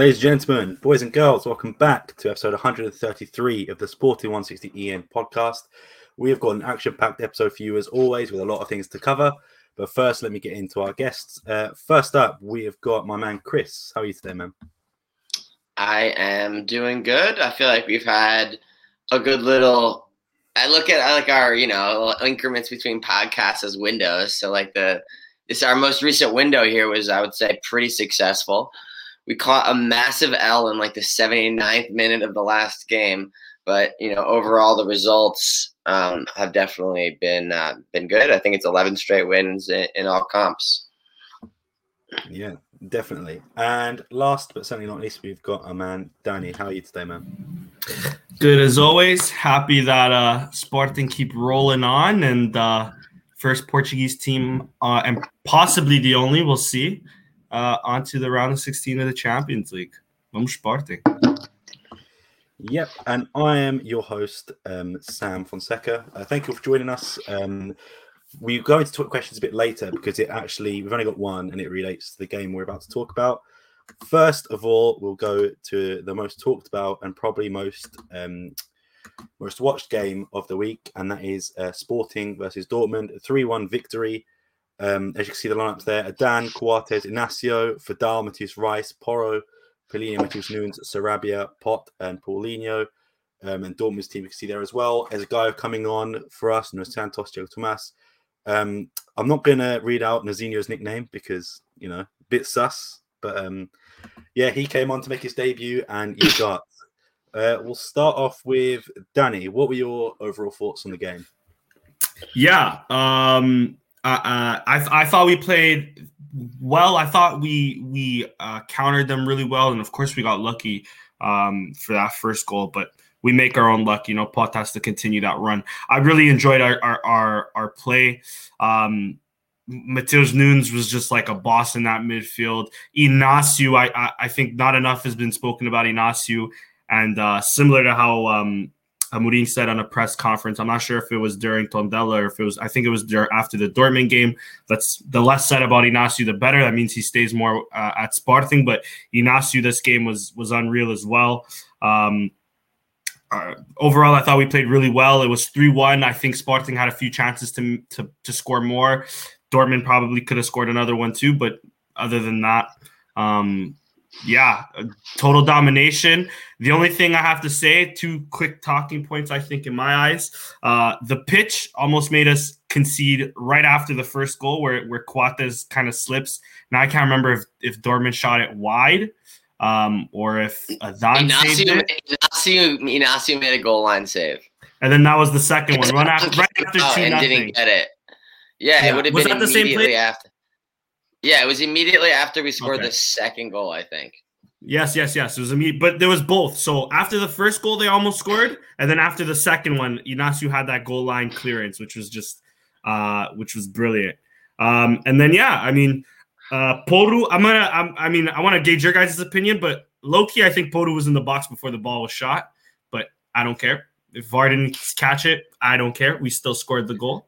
Ladies and gentlemen, boys and girls, welcome back to episode 133 of the Sporting 160 EN podcast. We have got an action packed episode for you as always with a lot of things to cover. But first, let me get into our guests. Uh, first up, we have got my man Chris. How are you today, man? I am doing good. I feel like we've had a good little. I look at I like our you know increments between podcasts as windows. So like the this our most recent window here was I would say pretty successful we caught a massive L in like the 79th minute of the last game. But you know, overall, the results um, have definitely been uh, been good. I think it's 11 straight wins in, in all comps. Yeah, definitely. And last but certainly not least, we've got a man, Danny. How are you today, man? Good as always. Happy that uh, Spartan keep rolling on and uh, first Portuguese team uh, and possibly the only. We'll see uh, onto the round of 16 of the Champions League. Vamos Sporting. Yep, and I am your host, um, Sam Fonseca. Uh, thank you for joining us. Um, we're going to talk questions a bit later because it actually we've only got one and it relates to the game we're about to talk about. First of all, we'll go to the most talked about and probably most um, most watched game of the week, and that is uh, Sporting versus Dortmund, three one victory. Um, as you can see the lineups there: Adan, Coates, Inacio, Feddal, Matheus Reis, Porro, Palhinha, Matheus Nunes, Sarabia, Pot, and Paulinho. Um, and Dortmund's team you can see there as well. As a guy coming on for us, Nuno Santos, Joe Tomas. Um, I'm not going to read out Nazinho's nickname because, you know, bit sus. But um, yeah, he came on to make his debut and he got. Uh, we'll start off with Danny. What were your overall thoughts on the game? Yeah, um, uh, I I thought we played well. I thought we we uh, countered them really well, and of course we got lucky um, for that first goal. But we make our own luck. You know, Pot has to continue that run. I really enjoyed our our our, our play. Um, Matheus Nunes was just like a boss in that midfield. Inacio, I, I, I think not enough has been spoken about Inacio, and uh, similar to how um, Amorim said on a press conference. I'm not sure if it was during Tondela or if it was. I think it was there after the Dortmund game. That's the less said about Inacio, the better. That means he stays more uh, at Sporting. But Inacio, this game was was unreal as well. Um, uh, overall, I thought we played really well. It was three one. I think Sporting had a few chances to to to score more. Dortmund probably could have scored another one too, but other than that, um, yeah, total domination. The only thing I have to say, two quick talking points, I think, in my eyes. Uh, the pitch almost made us concede right after the first goal, where where Coates kind of slips. Now I can't remember if if Dortmund shot it wide, um, or if Adan Inacio, saved it. Inacio, Inacio made a goal line save. And then that was the second one, right after, right after Oh, two and nothing. didn't get it. Yeah, Yeah. it would have been that the same immediately play? after. Yeah, it was immediately after we scored Okay. the second goal, I think. Yes, yes, yes. It was immediate, but there was both. So after the first goal, they almost scored, and then after the second one, Inacio had that goal line clearance, which was just, uh, which was brilliant. Um, and then yeah, I mean, uh, Porro. I'm gonna, I'm, I mean, I want to gauge your guys' opinion, but Loki, I think Porro was in the box before the ball was shot, but I don't care if VAR didn't catch it. I don't care. We still scored the goal.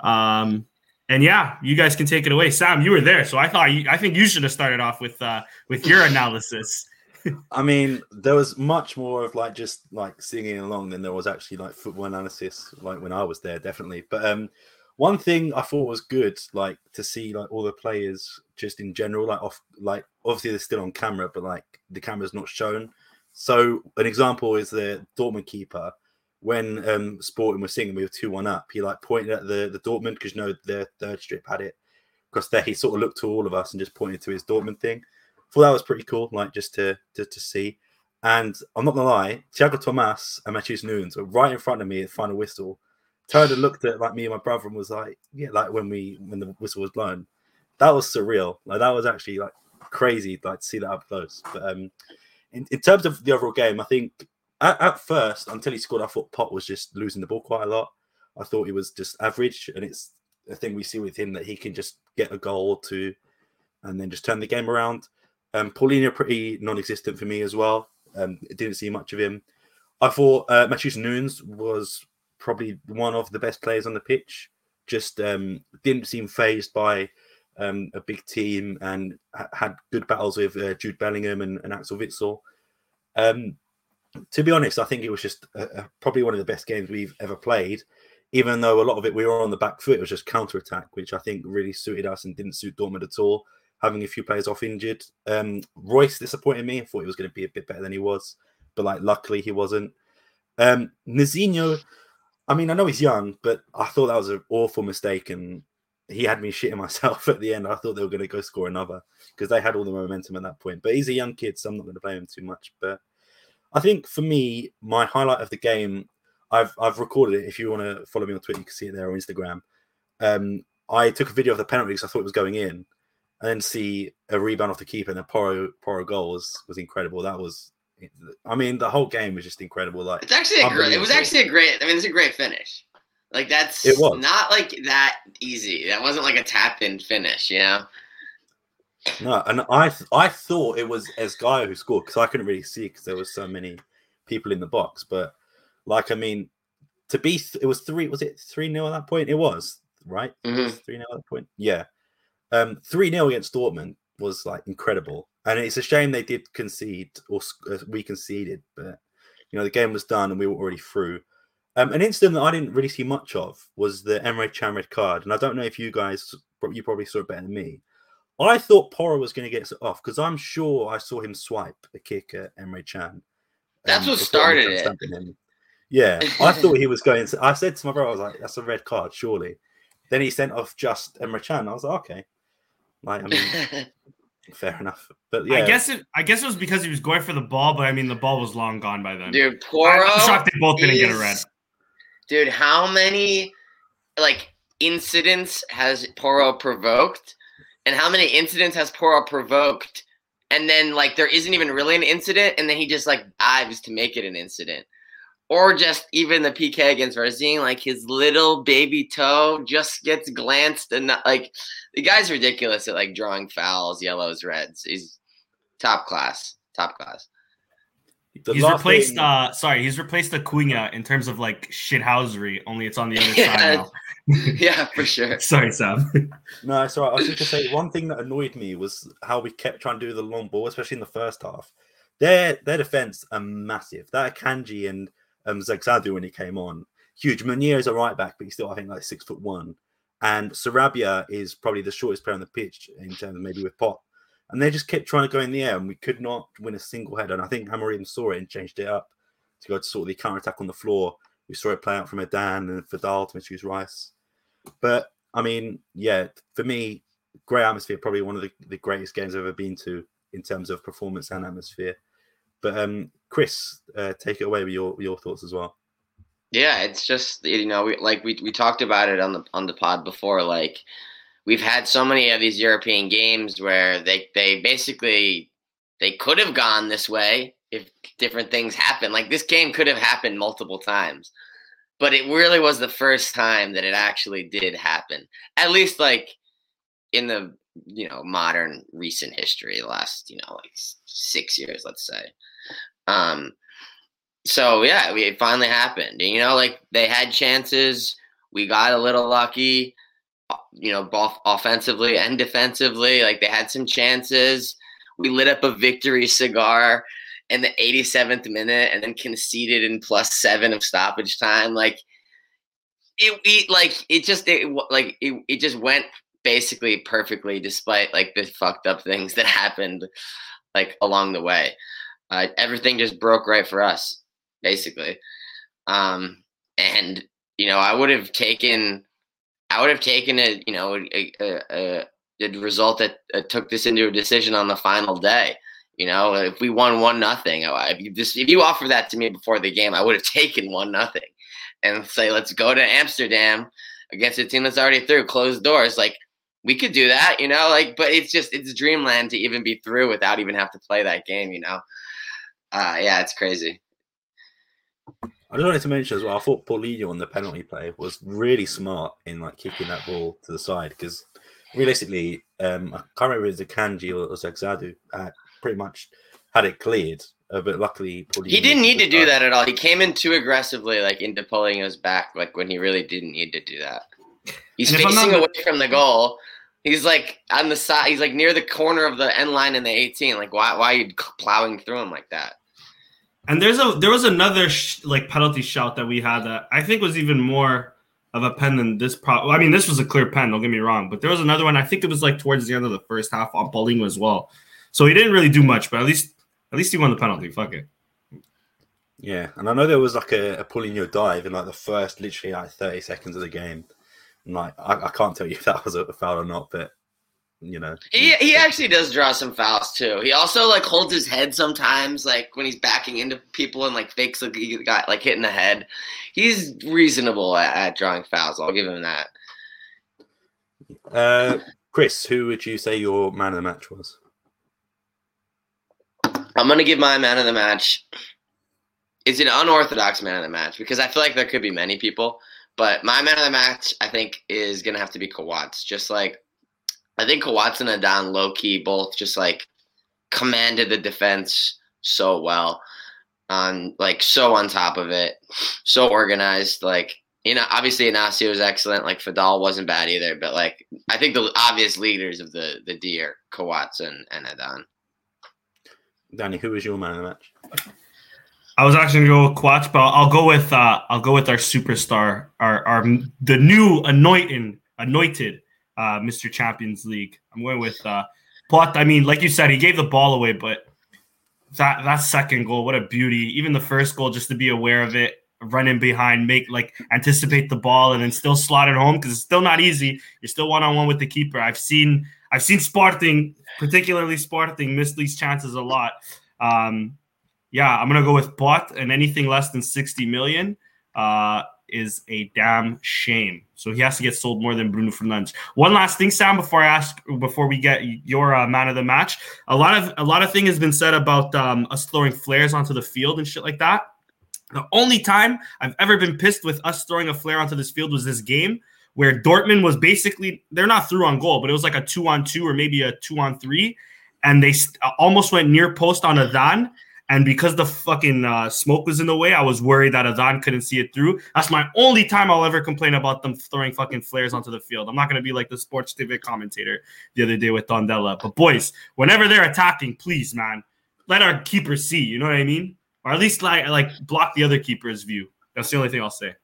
Um, and yeah, you guys can take it away. Sam, you were there, so I thought you, I think you should have started off with uh, with your analysis. I mean, there was much more of like just like singing along than there was actually like football analysis, like when I was there, definitely. But um, one thing I thought was good, like to see like all the players just in general, like off, like obviously they're still on camera, but like the camera's not shown. So an example is the Dortmund keeper. When um Sporting was singing, we were two one up. He like pointed at the the Dortmund because you know their third strip had it. Because there he sort of looked to all of us and just pointed to his Dortmund thing thought that was pretty cool, like just to to, to see. And I'm not gonna lie, Thiago Tomas and Matheus Nunes were right in front of me at the final whistle. Turned and looked at like me and my brother and was like, yeah, like when we when the whistle was blown. That was surreal. Like that was actually like crazy, like to see that up close. But um in, in terms of the overall game, I think at, at first, until he scored, I thought Pot was just losing the ball quite a lot. I thought he was just average, and it's a thing we see with him that he can just get a goal or two and then just turn the game around. Um, Paulinho pretty non-existent for me as well. Um, didn't see much of him. I thought uh, Matheus Nunes was probably one of the best players on the pitch. Just um, didn't seem phased by um, a big team and ha- had good battles with uh, Jude Bellingham and, and Axel Witsel. Um, to be honest, I think it was just uh, uh, probably one of the best games we've ever played. Even though a lot of it we were on the back foot, it was just counter attack, which I think really suited us and didn't suit Dortmund at all. Having a few players off injured, um, Reus disappointed me. I thought he was going to be a bit better than he was, but like luckily he wasn't. Um, I mean, I know he's young, but I thought that was an awful mistake, and he had me shitting myself at the end. I thought they were going to go score another because they had all the momentum at that point. But he's a young kid, so I'm not going to blame him too much. But I think for me, my highlight of the game, I've I've recorded it. If you want to follow me on Twitter, you can see it there on Instagram. Um, I took a video of the penalty because I thought it was going in, and then see a rebound off the keeper and a Porro Porro goal was was incredible. That was, I mean, the whole game was just incredible. Like It's actually a great. It was actually a great. I mean, it's a great finish. Like that's It was. not like that easy. That wasn't like a tap in finish. You know. No, and I th- I thought it was as Esgaio who scored because I couldn't really see because there was so many people in the box. But like, I mean, to be th- it was three was it three 0 at that point? It was right. Mhm. Three 0 at that point. Yeah, um, three 0 against Dortmund was like incredible, and it's a shame they did concede or uh, we conceded, but you know the game was done and we were already through. Um, an incident that I didn't really see much of was the Emre Can red card, and I don't know if you guys you probably saw it better than me. I thought Porro was going to get off because I'm sure I saw him swipe a kick at Emre Can. That's um, what started it. him. Yeah, I thought he was going. To, I said to my brother, I was like, "That's a red card, surely." Then he sent off just Emre Can. I was like, "Okay." Like, I mean, fair enough. But yeah, I guess it. I guess it was because he was going for the ball, but I mean the ball was long gone by then. Dude, Porro. I'm shocked they both didn't get a red. Dude, how many like incidents has Porro provoked? And how many incidents has Porro provoked? And then like there isn't even really an incident, and then he just like dives to make it an incident. Or just even the PK against Varzim, like his little baby toe just gets glanced and like the guy's ridiculous at like drawing fouls, yellows, reds. He's top class. Top class. The he's replaced. thing- uh Sorry, he's replaced the Acuna in terms of like shithousery. Only it's on the other Yeah. side now. yeah, for sure. Sorry, Sam. No, it's all right. I was just going to say one thing that annoyed me was how we kept trying to do the long ball, especially in the first half. Their their defense are massive. That Kanji and um, Zagadou when he came on, huge. Meunier is a right back, but he's still I think like six foot one. And Sarabia is probably the shortest player on the pitch in terms of maybe with Pot. And they just kept trying to go in the air, and we could not win a single header. And I think Amorim saw it and changed it up to go to sort of the counter attack on the floor. We saw it play out from Adan and Feddal to Matheus Reis. But I mean, yeah, for me, great atmosphere, probably one of the, the greatest games I've ever been to in terms of performance and atmosphere. But um, Chris, uh, take it away with your your thoughts as well. Yeah, it's just you know, we, like we we talked about it on the on the pod before. Like we've had so many of these European games where they they basically they could have gone this way if different things happened. Like this game could have happened multiple times, but it really was the first time that it actually did happen. At least like in the you know modern recent history, the last you know like six years, let's say. Um, so yeah, it finally happened. You know, like they had chances. We got a little lucky. You know, both offensively and defensively. Like they had some chances. We lit up a victory cigar in the 87th minute, and then conceded in plus seven of stoppage time. Like it, it like it just it like it, it just went basically perfectly, despite like the fucked up things that happened like along the way. Uh, everything just broke right for us basically. Um, and you know, I would have taken, I would have taken a, you know, a, a, a, result that uh, took this into a decision on the final day. You know, if we won one nothing, if you just if you offered that to me before the game, I would have taken one nothing, and say let's go to Amsterdam against a team that's already through closed doors. Like we could do that, you know. Like, but it's just it's dreamland to even be through without even have to play that game. You know, uh, yeah, it's crazy. I just wanted to mention as well. I thought Paulinho on the penalty play was really smart in like kicking that ball to the side because realistically, um, I can't remember if it was Kanji or, or Zagadou uh, pretty much had it cleared, uh, but luckily Paulinho He didn't need to do Uh, that at all. He came in too aggressively, like into pulling us back, like when he really didn't need to do that. He's And facing not- away from the goal, He's like on the side. He's like near the corner of the end line in the 18. Like, why? Why are you plowing through him like that? And there's a there was another sh- like penalty shout that we had that I think was even more of a pen than this. Pro- I mean, this was a clear pen. Don't get me wrong, but there was another one. I think it was like towards the end of the first half on Paulinho as well. So he didn't really do much, but at least at least he won the penalty. Fuck it. Yeah, and I know there was like a, a Paulinho dive in like the first literally like 30 seconds of the game. And, like I, I can't tell you if that was a foul or not, but you know. He he actually does draw some fouls too. He also like holds his head sometimes, like when he's backing into people and like fakes like he got like hit in the head. He's reasonable at, at drawing fouls. I'll give him that. Uh, Chris, who would you say your man of the match was? I'm gonna give my man of the match. It's an unorthodox man of the match because I feel like there could be many people, but my man of the match I think is gonna have to be Coates. Just like I think Coates and Adan low key both just like commanded the defense so well. On like so on top of it, so organized. Like you know, obviously Inacio was excellent. Like Feddal wasn't bad either, but like I think the obvious leaders of the the D are Coates and, and Adan. Danny, who was your man of the match? I was actually gonna go with Coates, but I'll go with uh, I'll go with our superstar, our our the new anointing anointed uh, Mr. Champions League. I'm going with uh, Pot. I mean, like you said, he gave the ball away, but that that second goal, what a beauty! Even the first goal, just to be aware of it, run in behind, make like anticipate the ball, and then still slot it home because it's still not easy. You're still one on one with the keeper. I've seen I've seen Sporting, particularly Sporting, miss these chances a lot. Um, yeah, I'm gonna go with Pot, and anything less than 60 million uh, is a damn shame. So he has to get sold more than Bruno Fernandes. One last thing, Sam, before I ask, before we get your uh, man of the match, a lot of a lot of thing has been said about um, us throwing flares onto the field and shit like that. The only time I've ever been pissed with us throwing a flare onto this field was this game where Dortmund was basically they're not through on goal, but it was like a two on two or maybe a two on three, and they st- almost went near post on a Adan. And because the fucking uh, smoke was in the way, I was worried that Adan couldn't see it through. That's my only time I'll ever complain about them throwing fucking flares onto the field. I'm not going to be like the sports TV commentator the other day with Tondela. But boys, whenever they're attacking, please, man, let our keeper see. You know what I mean? Or at least like like block the other keeper's view. That's the only thing I'll say.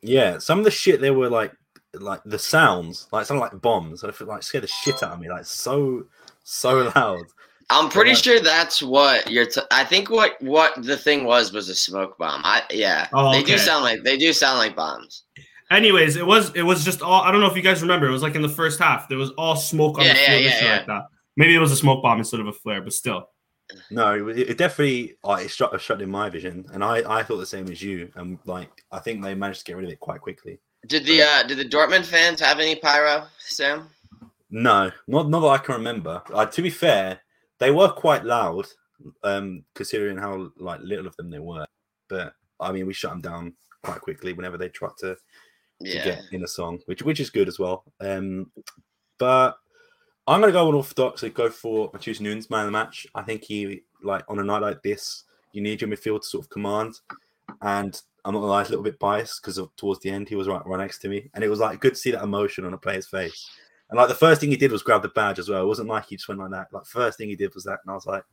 Yeah, some of the shit they were like, like the sounds, like something like bombs. I feel like scared the shit out of me. Like so, so loud. I'm pretty Yeah. sure that's what you're. T- I think what what the thing was was a smoke bomb. I yeah. Oh, they do sound like they do sound like bombs. Anyways, it was it was just all I don't know if you guys remember. It was like in the first half. There was all smoke on Yeah, the field and yeah, yeah. like that. Maybe it was a smoke bomb instead of a flare, but still. No, it, it definitely like it struck, struck in my vision, and I I thought the same as you. And like I think they managed to get rid of it quite quickly. Did the uh did the Dortmund fans have any pyro, Sam? No, not not that I can remember. Uh, to be fair, they were quite loud, um, considering how like little of them there were. But I mean, we shut them down quite quickly whenever they tried to, to get in a song, which which is good as well. Um, but I'm gonna go on orthodox and go for Matheus Nunes man of the match. I think he like on a night like this, you need your midfield to sort of command. And I'm not gonna lie, a little bit biased because towards the end he was right right next to me, and it was like good to see that emotion on a player's face. And like the first thing he did was grab the badge as well. It wasn't like he just went like that. Like first thing he did was that, and I was like,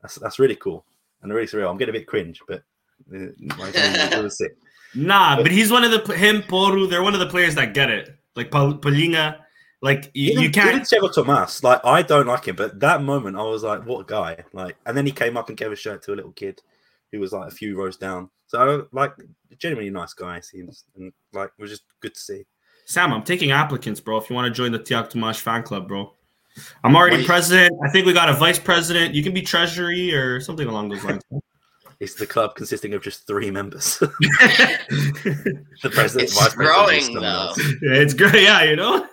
that's that's really cool and really surreal. I'm getting a bit cringe, but uh, sick. Nah, but he's one of the him Porro. They're one of the players that get it. Like Pal- Palhinha, like you, Even, you can't. even Tiago Tomas, like I don't like him, but that moment I was like, what a guy! Like, and then he came up and gave a shirt to a little kid who was like a few rows down. So like, genuinely nice guy seems, and like it was just good to see. Sam, I'm taking applicants, bro. If you want to join the Tiago Tomas fan club, bro. I'm already Wait. president. I think we got a vice president. You can be treasury or something along those lines. It's the club consisting of just three members: the president, It's vice president, growing, and though. else. it's great, yeah, you know,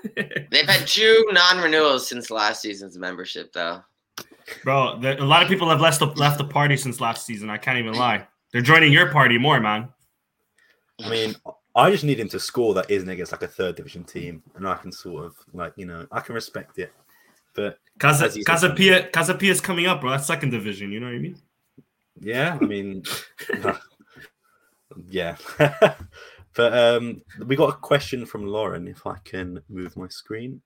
They've had two non-renewals since last season's membership, though. bro. The, a lot of people have left the, left the party since last season. I can't even lie. They're joining your party more, man. I mean, I just need him to score that isn't against like a third division team, and I can sort of like you know I can respect it. But Casa As you Casa Pia Casapia is coming up, bro. That's second division. You know what I mean? yeah, I mean, yeah. but um, we got a question from Lauren. If I can move my screen,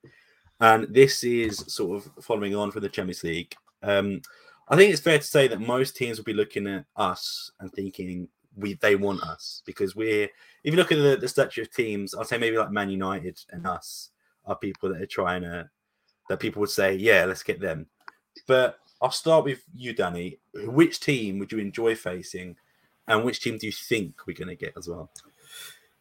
and this is sort of following on from the Champions League. Um, I think it's fair to say that most teams will be looking at us and thinking we they want us because we're if you look at the, the statue of teams, I'd say maybe like Man United and us are people that are trying to that people would say, yeah, let's get them. But I'll start with you, Danny. Which team would you enjoy facing, and which team do you think we're going to get as well?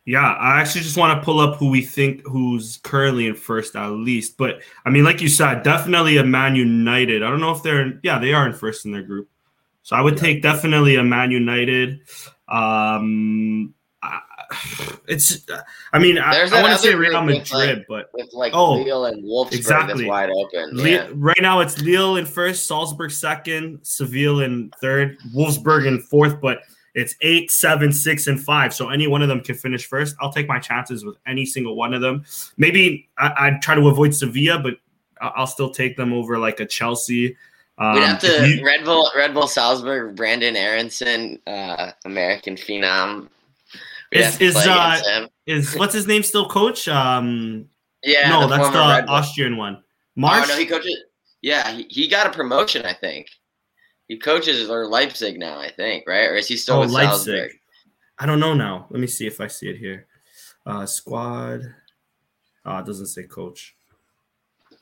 Yeah, I actually just want to pull up who we think who's currently in first at least. But I mean, like you said, definitely a Man United. I don't know if they're in, yeah, they are in first in their group. So I would take definitely a Man United. Um, it's, I mean, There's I, I want to say Real Madrid, like, but with like oh, Lille and Wolfsburg exactly. wide open. Le- right now, it's Lille in first, Salzburg second, Seville in third, Wolfsburg in fourth, but it's eight, seven, six, and five. So any one of them can finish first. I'll take my chances with any single one of them. Maybe I, would try to avoid Sevilla, but I'll still take them over like a Chelsea. Um, We'd have to you, Red Bull, Red Bull Salzburg, Brenden Aaronson, uh, American phenom. Is is uh, is what's his name still coach? Um, yeah, no, the that's the Austrian one. Marsch. Oh, no, he coaches. Yeah, he, he got a promotion, I think. He coaches or Leipzig now, I think, right? Or is he still oh, with Leipzig. Salzburg? I don't know now. Let me see if I see it here. Uh, squad. Oh, it doesn't say coach.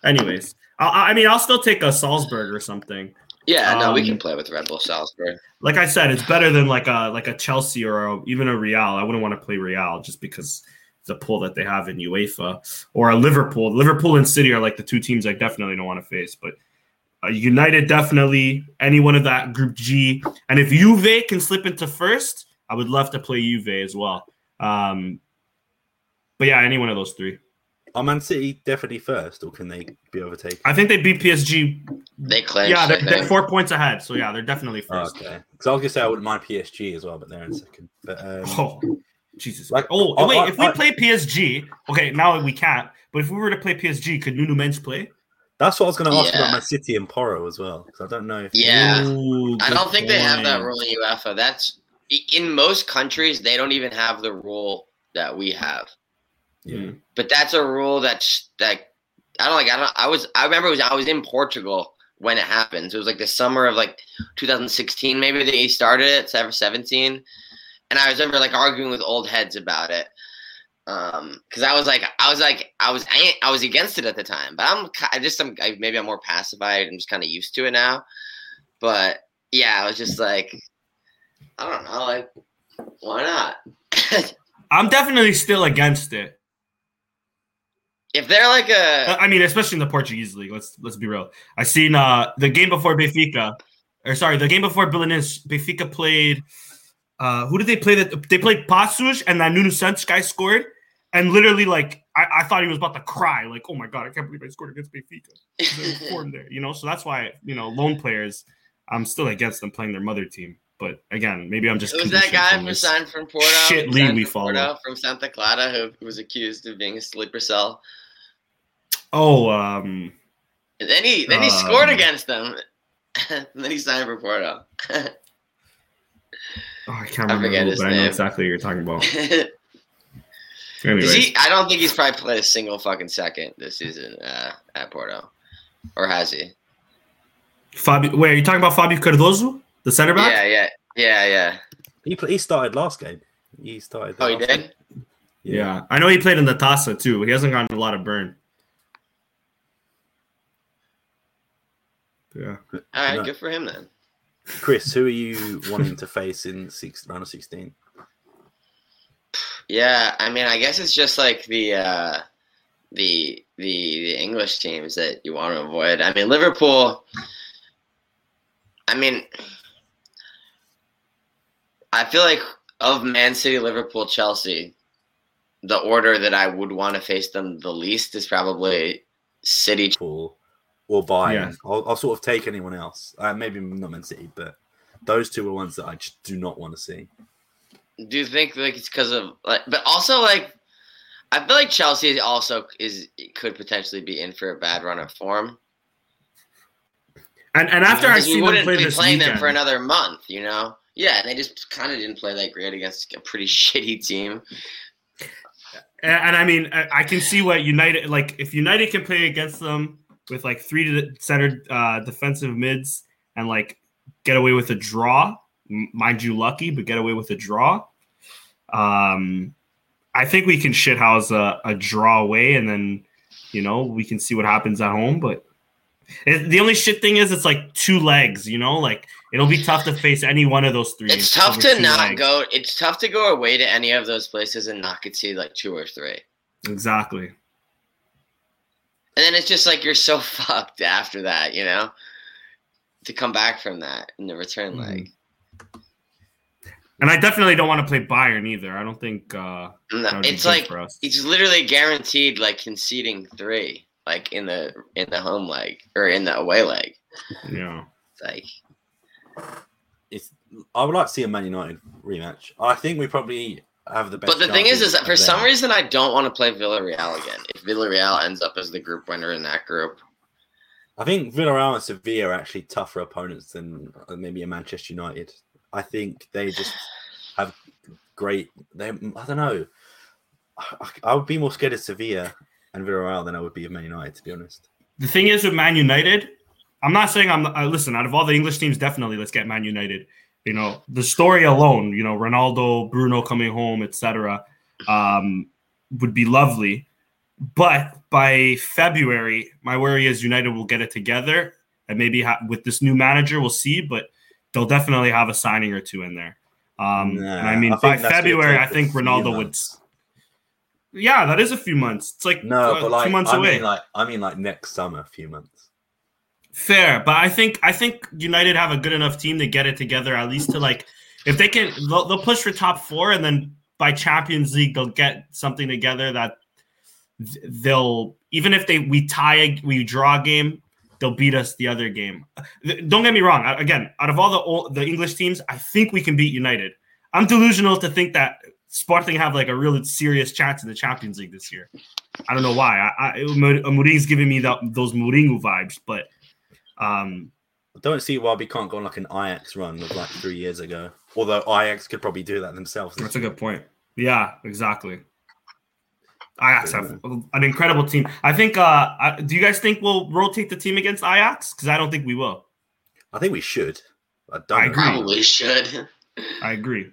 Anyways, I, I mean, I'll still take a Salzburg or something. Yeah, no, um, we can play with Red Bull Salzburg. Like I said, it's better than like a like a Chelsea or a, even a Real. I wouldn't want to play Real just because the pull that they have in UEFA or a Liverpool. Liverpool and City are like the two teams I definitely don't want to face. But uh, United definitely any one of that Group G, and if Juve can slip into first, I would love to play Juve as well. Um, but yeah, any one of those three. Are Man City definitely first, or can they be overtaken? I think they beat PSG. They clinched. Yeah, they're, they're, four points ahead, so yeah, they're definitely first. okay, because I was gonna say I wouldn't mind PSG as well, but they're in second. But um, oh, Jesus! Like, oh, wait, I, if we I, play PSG, okay, now we can't. But if we were to play PSG, could Nuno Mendes play? That's what I was going to ask yeah. about Man City and Porro as well, because I don't know. If yeah, Ooh, I don't think point. they have that rule in UEFA. That's in most countries they don't even have the rule that we have. Yeah, but that's a rule that's that I don't like. I don't. I was. I remember it was. I was in Portugal when it happened. So it was like the summer of like 2016, maybe he started it, 17, and I remember like arguing with old heads about it um because i was like i was like i was I, I was against it at the time but i'm i just i'm I, maybe i'm more pacified i'm just kind of used to it now but yeah i was just like i don't know like why not i'm definitely still against it if they're like a i mean especially in the portuguese league let's let's be real i seen uh the game before benfica or sorry the game before Belenenses, benfica played uh, who did they play? That they played Paços, and that Nuno Santos guy scored, and literally like I, I, thought he was about to cry, like oh my god, I can't believe I scored against Benfica. there, you know. So that's why you know lone players, I'm still against them playing their mother team. But again, maybe I'm just. It was that guy who signed from Porto. Shit league we follow from Santa Clara who was accused of being a sleeper cell. Oh, um. And then he then he um, scored against them, and then he signed for Porto. Oh, I can't remember, I who, but name. I know exactly what you're talking about. he, I don't think he's probably played a single fucking second this season uh, at Porto, or has he? Fabio, wait, are you talking about Fabio Cardoso, the center back? Yeah, yeah, yeah, yeah. He he started last game. He started. Oh, he did. Yeah. yeah. I know he played in the Taça too. He hasn't gotten a lot of burn. Yeah. All right, no. good for him then. Chris, who are you wanting to face in six round of sixteen? Yeah, I mean, I guess it's just like the uh, the the the English teams that you want to avoid. I mean, Liverpool. I mean, I feel like of Man City, Liverpool, Chelsea, the order that I would want to face them the least is probably City. Pool or Bayern. Yeah. I'll, I'll, sort of take anyone else. Uh, maybe not Man City, but those two are ones that I just do not want to see. Do you think like it's because of like, but also like, I feel like Chelsea also is could potentially be in for a bad run of form. And and after I see them play this playing weekend. them for another month, you know, yeah, they just kind of didn't play that great against a pretty shitty team. And, and I mean, I, I can see what United like. If United can play against them with like three to centered uh, defensive mids and like get away with a draw, mind you, lucky, but get away with a draw. Um, I think we can shithouse a, a draw away, and then you know we can see what happens at home. But it, the only shit thing is, it's like two legs. You know, like it'll be tough to face any one of those three. It's tough to not legs. go. It's tough to go away to any of those places and not concede like two or three. Exactly. And then it's just like you're so fucked after that, you know, to come back from that in the return Mhm. leg. And I definitely don't want to play Bayern either. I don't think uh, No, that would be it's like for us. it's literally guaranteed like conceding three, like in the in the home leg or in the away leg. yeah. It's like It's, I would like to see a Man United rematch. I think we probably have the best. But the thing is, is that for some there. reason I don't want to play Villarreal again. If Villarreal ends up as the group winner in that group, I think Villarreal and Sevilla are actually tougher opponents than uh, maybe a Manchester United. I think they just have great. They, I don't know. I, I would be more scared of Sevilla and Villarreal than I would be of Man United, to be honest. The thing is with Man United, I'm not saying I'm. Uh, listen, out of all the English teams, definitely let's get Man United. You know, the story alone, you know, Ronaldo, Bruno coming home, etc., um, would be lovely. But by February, my worry is United will get it together, and maybe ha- with this new manager, we'll see. But they'll definitely have a signing or two in there. Um, and I mean, I by think that's gonna February, i think Ronaldo would. Yeah, that is a few months. It's like No, uh, but like two months I away. mean, like I mean, like next summer, a few months. Fair, but I think I think United have a good enough team to get it together at least to like if they can they'll, they'll push for top four and then by Champions League they'll get something together that they'll even if they we tie we draw a game they'll beat us the other game. Don't get me wrong. Again, out of all the all, the English teams, I think we can beat United. I'm delusional to think that Sporting have like a real serious chance in the Champions League this year. I don't know why. I, I Mourinho's giving me that, those Mourinho vibes, but um, I don't see why we can't go on like an Ajax run of like three years ago. Although Ajax could probably do that themselves. that's a good point. Yeah, exactly. Ajax have an incredible team. I think. Uh, I, do you guys think we'll rotate the team against Ajax? Because I don't think we will. I think we should. I don't. I agree. probably should. I agree.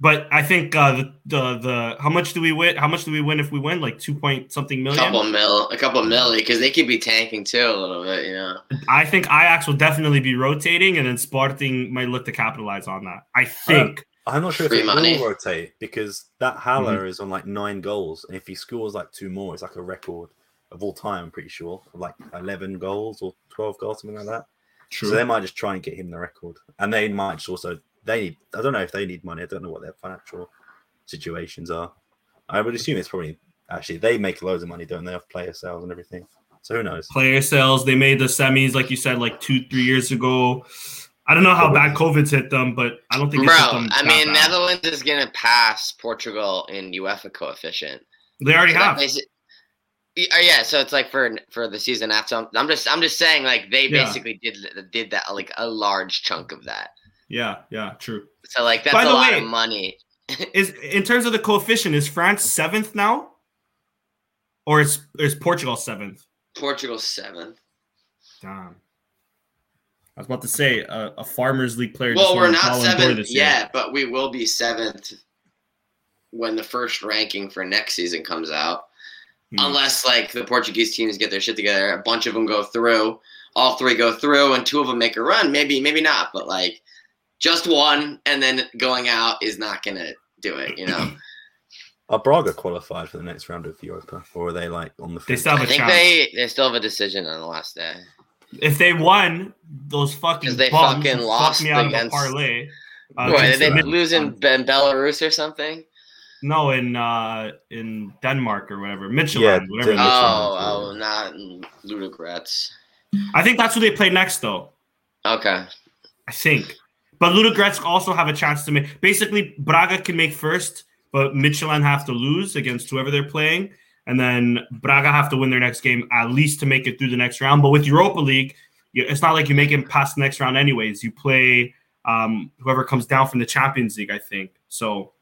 But I think uh, the, the the how much do we win? How much do we win if we win? Like two point something A million. couple mil, a couple milli, because they could be tanking too a little bit, you know. I think Ajax will definitely be rotating, and then Sporting might look to capitalize on that. I think. I'm not sure Free if it money. will rotate because that Haller Mm-hmm. is on like nine goals, and if he scores like two more, it's like a record of all time. I'm pretty sure of like 11 goals or 12 goals, something like that. True. So they might just try and get him the record, and they might just also they need. I don't know if they need money. I don't know what their financial situations are. I would assume it's probably actually they make loads of money, don't they, off player sales and everything. So who knows? player sales. They made the semis, like you said, like two, three years ago. I don't know how bad COVID's hit them, but I don't think Bro, it's hit them I that mean, bad. Netherlands is gonna pass Portugal in UEFA coefficient. they already So have. it- Yeah, so it's like for for the season after. I'm, I'm just I'm just saying like they Yeah. basically did did that like a large chunk of that. Yeah, yeah, true. So like that's By a the lot way- of money. Is in terms of the coefficient, is France seventh now, or is is Portugal seventh? Portugal seventh. Damn. I was about to say a, a farmers league player. Well, we're not seventh yet, but we will be seventh when the first ranking for next season comes out. Hmm. Unless like the Portuguese teams get their shit together, a bunch of them go through, all three go through, and two of them make a run. Maybe, maybe not, but like just one and then going out is not gonna do it. You know, Are Braga qualified for the next round of Europa, or are they like on the? They still have I a think chance. they they still have a decision on the last day. If they won, those fucking 'Cause they fucking who lost fucked me out against- of a parlay. Uh, What, against did they the- lose in, in Belarus or something? No, in uh, in Denmark or whatever, Midtjylland, Yeah, whatever. Denmark. Oh, Midtjylland, oh, not in Ludogorets. I think that's who they play next, though. Okay. I think. But Ludogorets also have a chance to make. Basically, Braga can make first, but Midtjylland have to lose against whoever they're playing, and then Braga have to win their next game at least to make it through the next round. But with Europa League, it's not like you make it past the next round anyways. You play um, whoever comes down from the Champions League, I think. So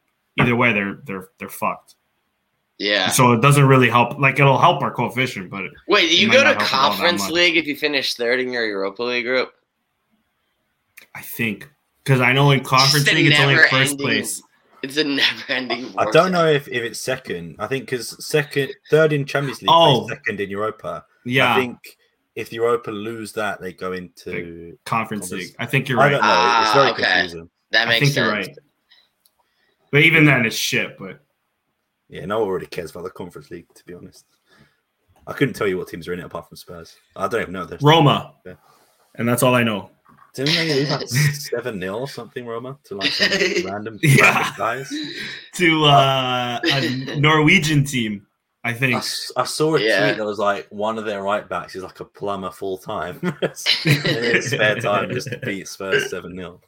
either way, they're they're they're fucked. Yeah. So it doesn't really help. Like it'll help our coefficient, but Wait, you go to not help it all that conference league if you finish third in your Europa League group? I think because I know in conference Just league it's only first never-ending- place. It's a never-ending. I don't know if, if it's second. I think because second, third in Champions League, Oh. second in Europa. Yeah, I think if Europa lose that, they go into. conference conference- league. I think you're right. I right. don't know. it's Ah, very okay. confusing. That I makes think sense. you're right. But even then, it's shit. But Yeah, no one really cares about the Conference League, to be honest. I couldn't tell you what teams are in it apart from Spurs. I don't even know this. Roma, Yeah. and that's all I know. Didn't they lose like seven 0 or something, Roma, to like some random, Yeah. random guys? To uh, a Norwegian team, I I, think. s- I saw a Yeah. tweet that was like one of their right backs is like a plumber full time. his spare time, just to beat Spurs seven 0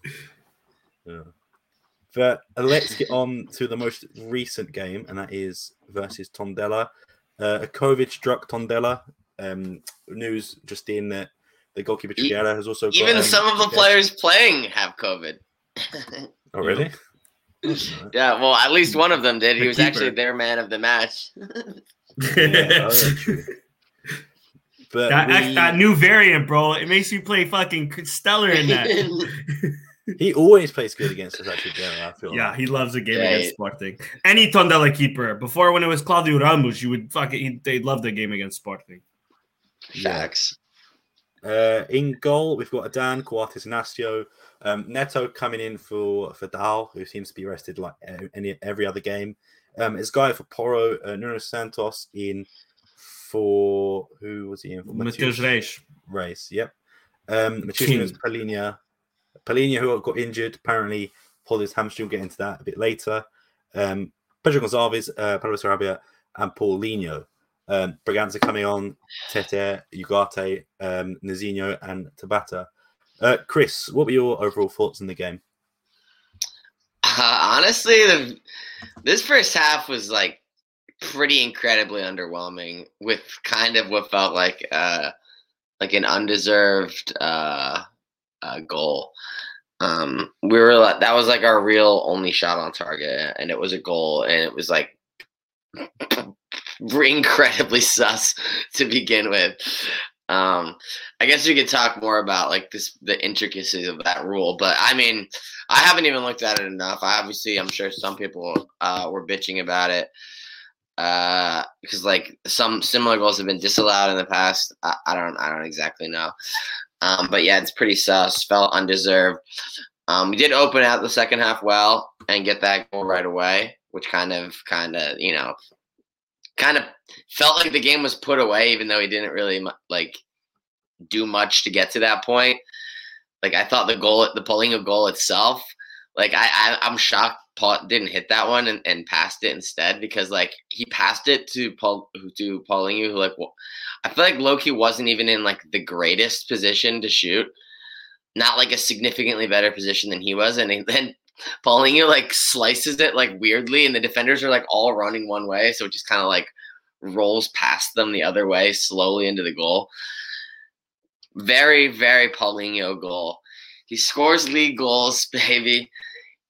Yeah. But uh, let's get on to the most recent game, and that is versus Tondela. Uh, a COVID struck Tondela. Um, news just in that the goalkeeper Trigueira has also got, Even um, some of the players playing have COVID. Oh, really? yeah, well, at least one of them did. He The was actually their man of the match. Yeah, oh, true. But that, we- that new variant, bro. It makes you play fucking stellar in that. he always plays good against us, actually. Trigueira, I feel yeah, like. he loves a game Yeah, against Sporting. Any Tondela keeper. Before, when it was Claudio Ramos, you would fucking he, they loved the game against Sporting. Yeah. Facts. Uh, in goal, we've got Adan, Coates, Inacio, um, Neto coming in for for Dal, who seems to be rested like any every other game. Um, Esgaio for Porro, uh, Nuno Santos in for who was he in for? Matheus Reis. Race. Yep. Um. Matheus Palhinha, Palhinha who got injured apparently pulled his hamstring. We'll get into that a bit later. Um, Pedro Gonçalves, uh, Pablo Sarabia, and Paulinho. Um, Bragança coming on, Tete, Ugarte, um, Nazinho, and Tabata. Uh, Chris, what were your overall thoughts in the game? Uh, honestly, the, this first half was like pretty incredibly underwhelming, with kind of what felt like uh, like an undeserved uh, uh, goal. Um, we were that was like our real only shot on target, and it was a goal, and it was like incredibly sus to begin with. Um, I guess we could talk more about like this the intricacies of that rule, but I mean, I haven't even looked at it enough. I obviously, I'm sure some people uh, were bitching about it uh, because like some similar goals have been disallowed in the past. I, I don't, I don't exactly know, um, but yeah, it's pretty sus. Felt undeserved. Um, we did open out the second half well and get that goal right away, which kind of, kind of, you know, kind of felt like the game was put away, even though he didn't really like do much to get to that point. Like I thought the goal, the Paulinho goal itself, like I, I I'm shocked Paul didn't hit that one and, and passed it instead because like he passed it to Paul to Paulinho who like I feel like Loki wasn't even in like the greatest position to shoot, not like a significantly better position than he was, and he- then Paulinho like slices it like weirdly, and the defenders are like all running one way, so it just kind of like rolls past them the other way slowly into the goal. Very, very Paulinho goal. He scores league goals, baby.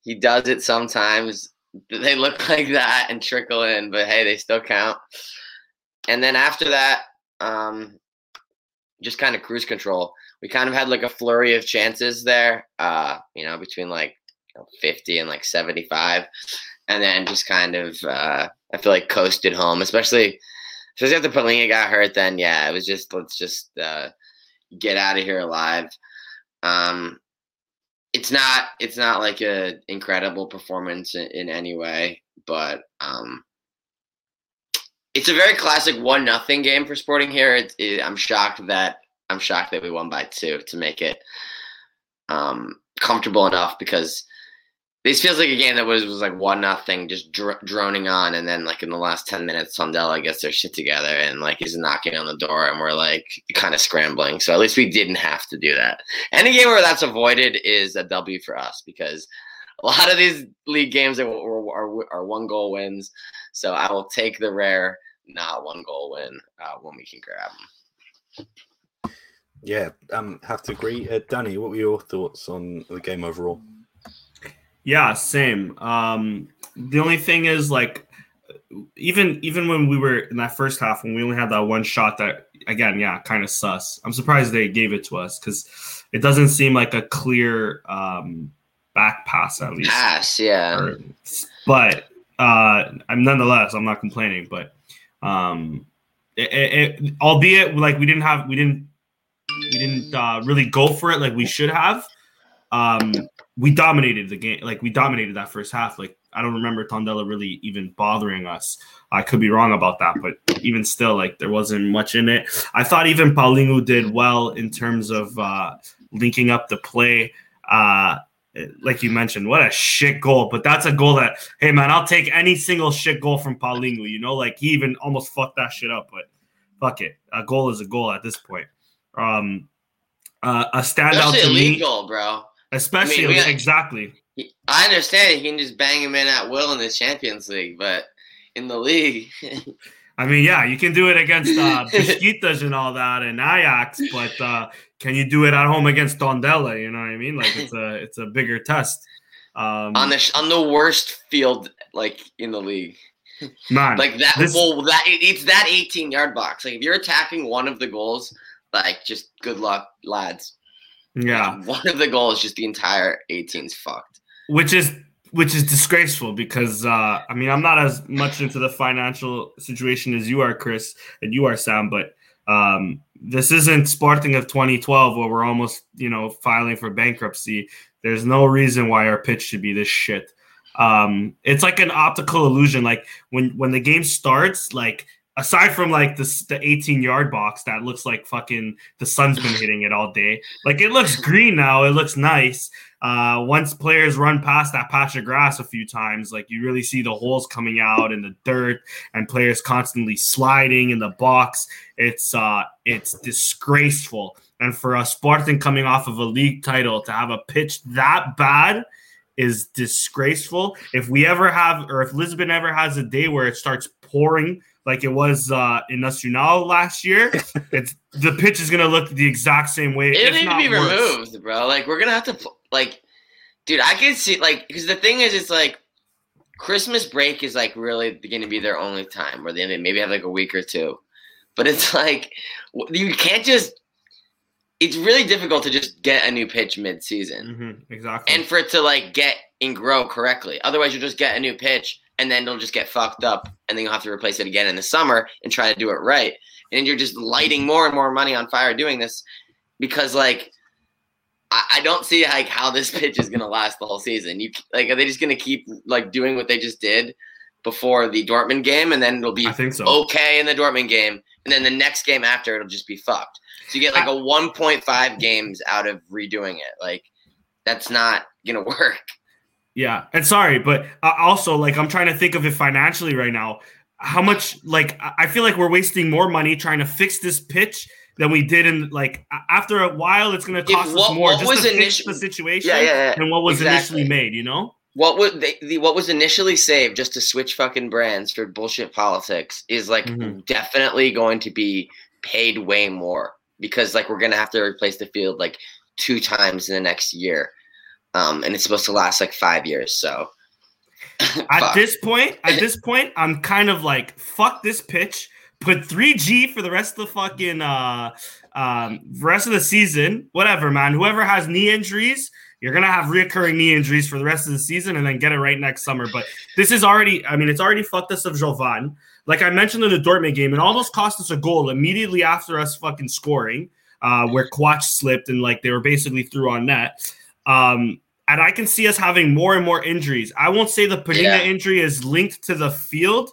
He does it sometimes. They look like that and trickle in, but hey, they still count. And then after that, um, just kind of cruise control. We kind of had like a flurry of chances there, uh, you know, between like 50 and like 75. And then just kind of, uh, I feel like coasted home, especially, especially after Palhinha got hurt. Then, yeah, it was just, let's just uh, get out of here alive. Um, it's not, it's not like a incredible performance in, in any way, but um, it's a very classic one nothing game for Sporting here. It, it, I'm shocked that I'm shocked that we won by two to make it um, comfortable enough because this feels like a game that was was like one nothing, just dr- droning on, and then like in the last ten minutes, Tondela gets their shit together and like is knocking on the door, and we're like kind of scrambling. So at least we didn't have to do that. Any game where that's avoided is a W for us because a lot of these league games are, are, are, one goal wins. So I will take the rare not one goal win uh, when we can grab them. Yeah, um, have to agree. Uh, Danny, what were your thoughts on the game overall? Yeah, same. Um, the only thing is like even even when we were in that first half when we only had that one shot that again yeah kind of sus i'm surprised they gave it to us because it doesn't seem like a clear um back pass at least Pass, yeah. Or- but uh i'm nonetheless i'm not complaining but um it, it, it- albeit like we didn't have we didn't we didn't uh really go for it like we should have um we dominated the game like we dominated that first half like i don't remember tondela really even bothering us i could be wrong about that but even still like there wasn't much in it i thought even paulinho did well in terms of uh linking up the play uh like you mentioned, what a shit goal. But that's a goal that, hey man, I'll take any single shit goal from Paulinho. You know, like he even almost fucked that shit up, but fuck it. A goal is a goal at this point. Um uh, a standout Especially to me, goal, bro. Especially I mean, exactly. I understand he can just bang him in at will in the Champions League, but in the league, I mean, yeah, you can do it against uh, Besiktas and all that and Ajax, but uh, can you do it at home against Tondela? You know what I mean? Like it's a it's a bigger test. Um, on the on the worst field like in the league, man, like that. this- well, that it- it's that 18 yard box. Like if you're attacking one of the goals, like just good luck, lads. Yeah, One of the goals, just the entire 18's fucked. which is which is disgraceful because uh I mean I'm not as much into the financial situation as you are, Chris, and you are Sam, but um this isn't Sporting of 2012 where we're almost you know filing for bankruptcy. There's no reason why our pitch should be this shit. Um, it's like an optical illusion. Like when when the game starts, like aside from like this the 18 yard box that looks like fucking the sun's been hitting it all day. Like it looks green now. It looks nice. Uh, once players run past that patch of grass a few times, like you really see the holes coming out in the dirt and players constantly sliding in the box. It's uh, it's disgraceful. And for a Sporting coming off of a league title to have a pitch that bad is disgraceful. If we ever have, or if Lisbon ever has a day where it starts pouring like it was uh, in Nacional last year, it's the pitch is gonna look the exact same way. It if need to be worse. removed, bro. Like we're gonna have to like, dude. I can see like because the thing is, it's like Christmas break is like really going to be their only time where they maybe have like a week or two, but it's like you can't just. It's really difficult to just get a new pitch mid-season Mhm, exactly. and for it to like get and grow correctly. Otherwise, you'll just get a new pitch and then it'll just get fucked up, and then you'll have to replace it again in the summer and try to do it right. And you're just lighting more and more money on fire doing this because like I, I don't see like how this pitch is gonna last the whole season. You like are they just gonna keep like doing what they just did before the Dortmund game, and then it'll be I think so. okay in the Dortmund game, and then the next game after it'll just be fucked. So you get like a 1.5 games out of redoing it. Like that's not gonna work. Yeah, and sorry, but uh, also like I'm trying to think of it financially right now. How much like I feel like we're wasting more money trying to fix this pitch than we did in like after a while. It's going to If cost what- us more what just was to fix the situation Yeah, yeah, yeah. than what was Exactly. initially made. You know? What would they, the what was initially saved just to switch fucking brands for bullshit politics is like Mhm. definitely going to be paid way more because like we're gonna have to replace the field like two times in the next year, um, and it's supposed to last like five years. So At this point, at this point, I'm kind of like fuck this pitch. Put 3G for the rest of the fucking uh um rest of the season. Whatever, man. Whoever has knee injuries, you're gonna have reoccurring knee injuries for the rest of the season and then get it right next summer. But this is already, I mean, it's already fucked us of Jovan. Like I mentioned in the Dortmund game, it almost cost us a goal immediately after us fucking scoring, uh, where Coates slipped and like they were basically through on net. Um, and I can see us having more and more injuries. I won't say the Palhinha Yeah. injury is linked to the field.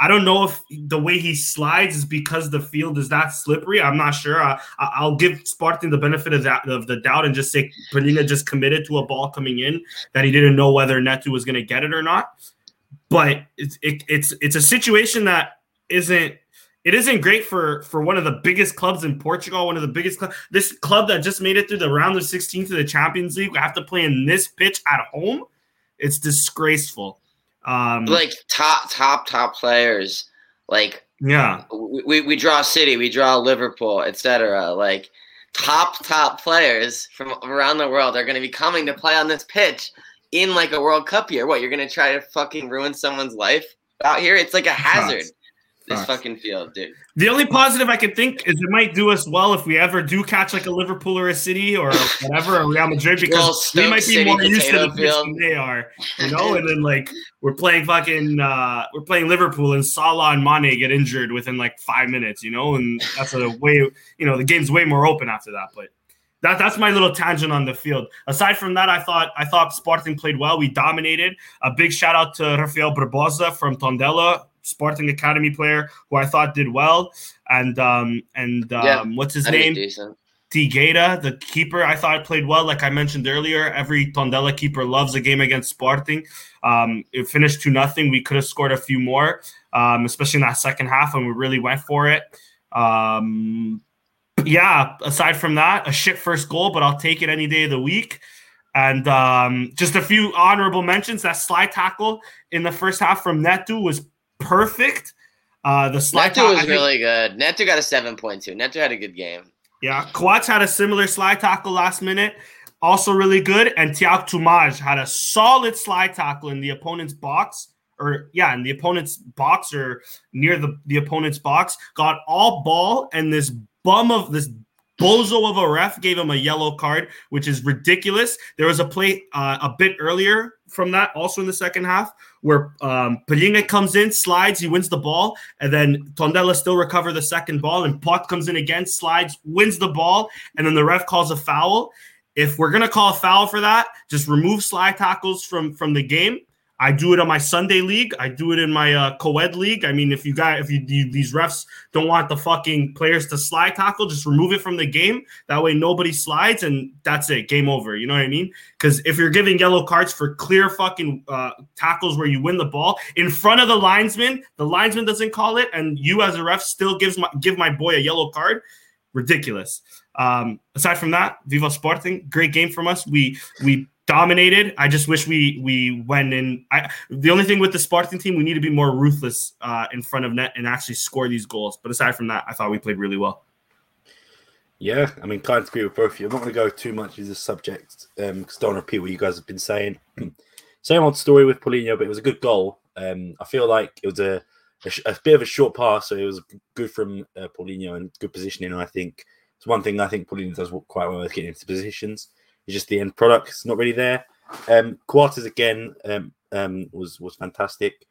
I don't know if the way he slides is because the field is that slippery. I'm not sure. I, I- I'll give Sporting the benefit of that of the doubt and just say Palhinha just committed to a ball coming in that he didn't know whether Neto was going to get it or not. But it's it, it's it's a situation that isn't it isn't great for for one of the biggest clubs in Portugal, one of the biggest clubs. This club that just made it through the round of 16 to the Champions League have to play in this pitch at home. It's disgraceful. Um, like top top top players like yeah, we, we, we draw City, we draw Liverpool, etc. Like top top players from around the world are going to be coming to play on this pitch in like a World Cup year. What you're going to try to fucking ruin someone's life out here. It's like a hazard. Facts. This Facts. fucking field, dude. The only positive I can think is it might do us well if we ever do catch like a Liverpool or a City or whatever, a Real Madrid, because Stoke we might be City more used to the potato pitch than they are, you know. And then like we're playing fucking, uh we're playing Liverpool and Salah and Mane get injured within like five minutes, you know, and that's a way, you know, the game's way more open after that. But that that's my little tangent on the field. Aside from that, I thought I thought Sporting played well. We dominated. A big shout out to Rafael Barbosa from Tondela, Sporting Academy player, who I thought did well. And um and um, Yeah, what's his name? Gata, the keeper, I thought played well. Like I mentioned earlier, every Tondela keeper loves a game against Sporting. Um, it finished two nothing. We could have scored a few more, um, especially in that second half, and we really went for it. Um, yeah. Aside from that, a shit first goal, but I'll take it any day of the week. And um, just a few honorable mentions. That slide tackle in the first half from Neto was perfect. Uh, the slide Neto tackle was think- really good. Neto got a seven point two. Neto had a good game. yeah, Coates had a similar slide tackle last minute, also really good. And Tiago Tomas had a solid slide tackle in the opponent's box, or yeah, in the opponent's box or near the, the opponent's box. Got all ball, and this bum of this bozo of a ref gave him a yellow card, which is ridiculous. There was a play uh, a bit earlier from that, also in the second half, where um, Palhinha comes in, slides, he wins the ball, and then Tondela still recover the second ball, and Pote comes in again, slides, wins the ball, and then the ref calls a foul. If we're gonna call a foul for that, just remove slide tackles from from the game. I do it on my Sunday league. I do it in my uh, co-ed league. I mean, if you got if you, you these refs don't want the fucking players to slide tackle, just remove it from the game. That way, nobody slides, and that's it. Game over. You know what I mean? Because if you're giving yellow cards for clear fucking uh, tackles where you win the ball in front of the linesman, the linesman doesn't call it, and you as a ref still gives my give my boy a yellow card. Ridiculous. Um, aside from that, Viva Sporting, great game from us. We we dominated. I just wish we we went in. I the only thing with the Sporting team, we need to be more ruthless uh, in front of net and actually score these goals. But aside from that, I thought we played really well. Yeah, I mean, of agree with both of you. I'm not going to go too much into the subject because um, don't repeat what you guys have been saying. Same old story with Paulinho, but it was a good goal. Um, I feel like it was a, a, a bit of a short pass, so it was good from uh, Paulinho and good positioning. I think it's one thing I think Paulinho does quite well with getting into positions. It's just the end product; it's not really there. Um, Coates again um, um, was was fantastic.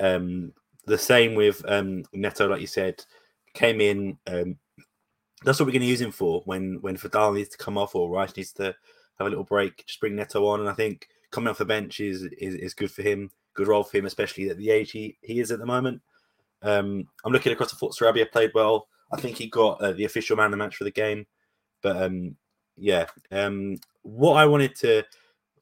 Um, the same with um, Neto, like you said, came in. Um, that's what we're going to use him for when when Feddal needs to come off or Reis needs to have a little break. Just bring Neto on, and I think coming off the bench is is, is good for him. Good role for him, especially at the age he, he is at the moment. Um, I'm looking across the foot. Sarabia played well. I think he got uh, the official man of the match for the game. But um, yeah, um, what I wanted to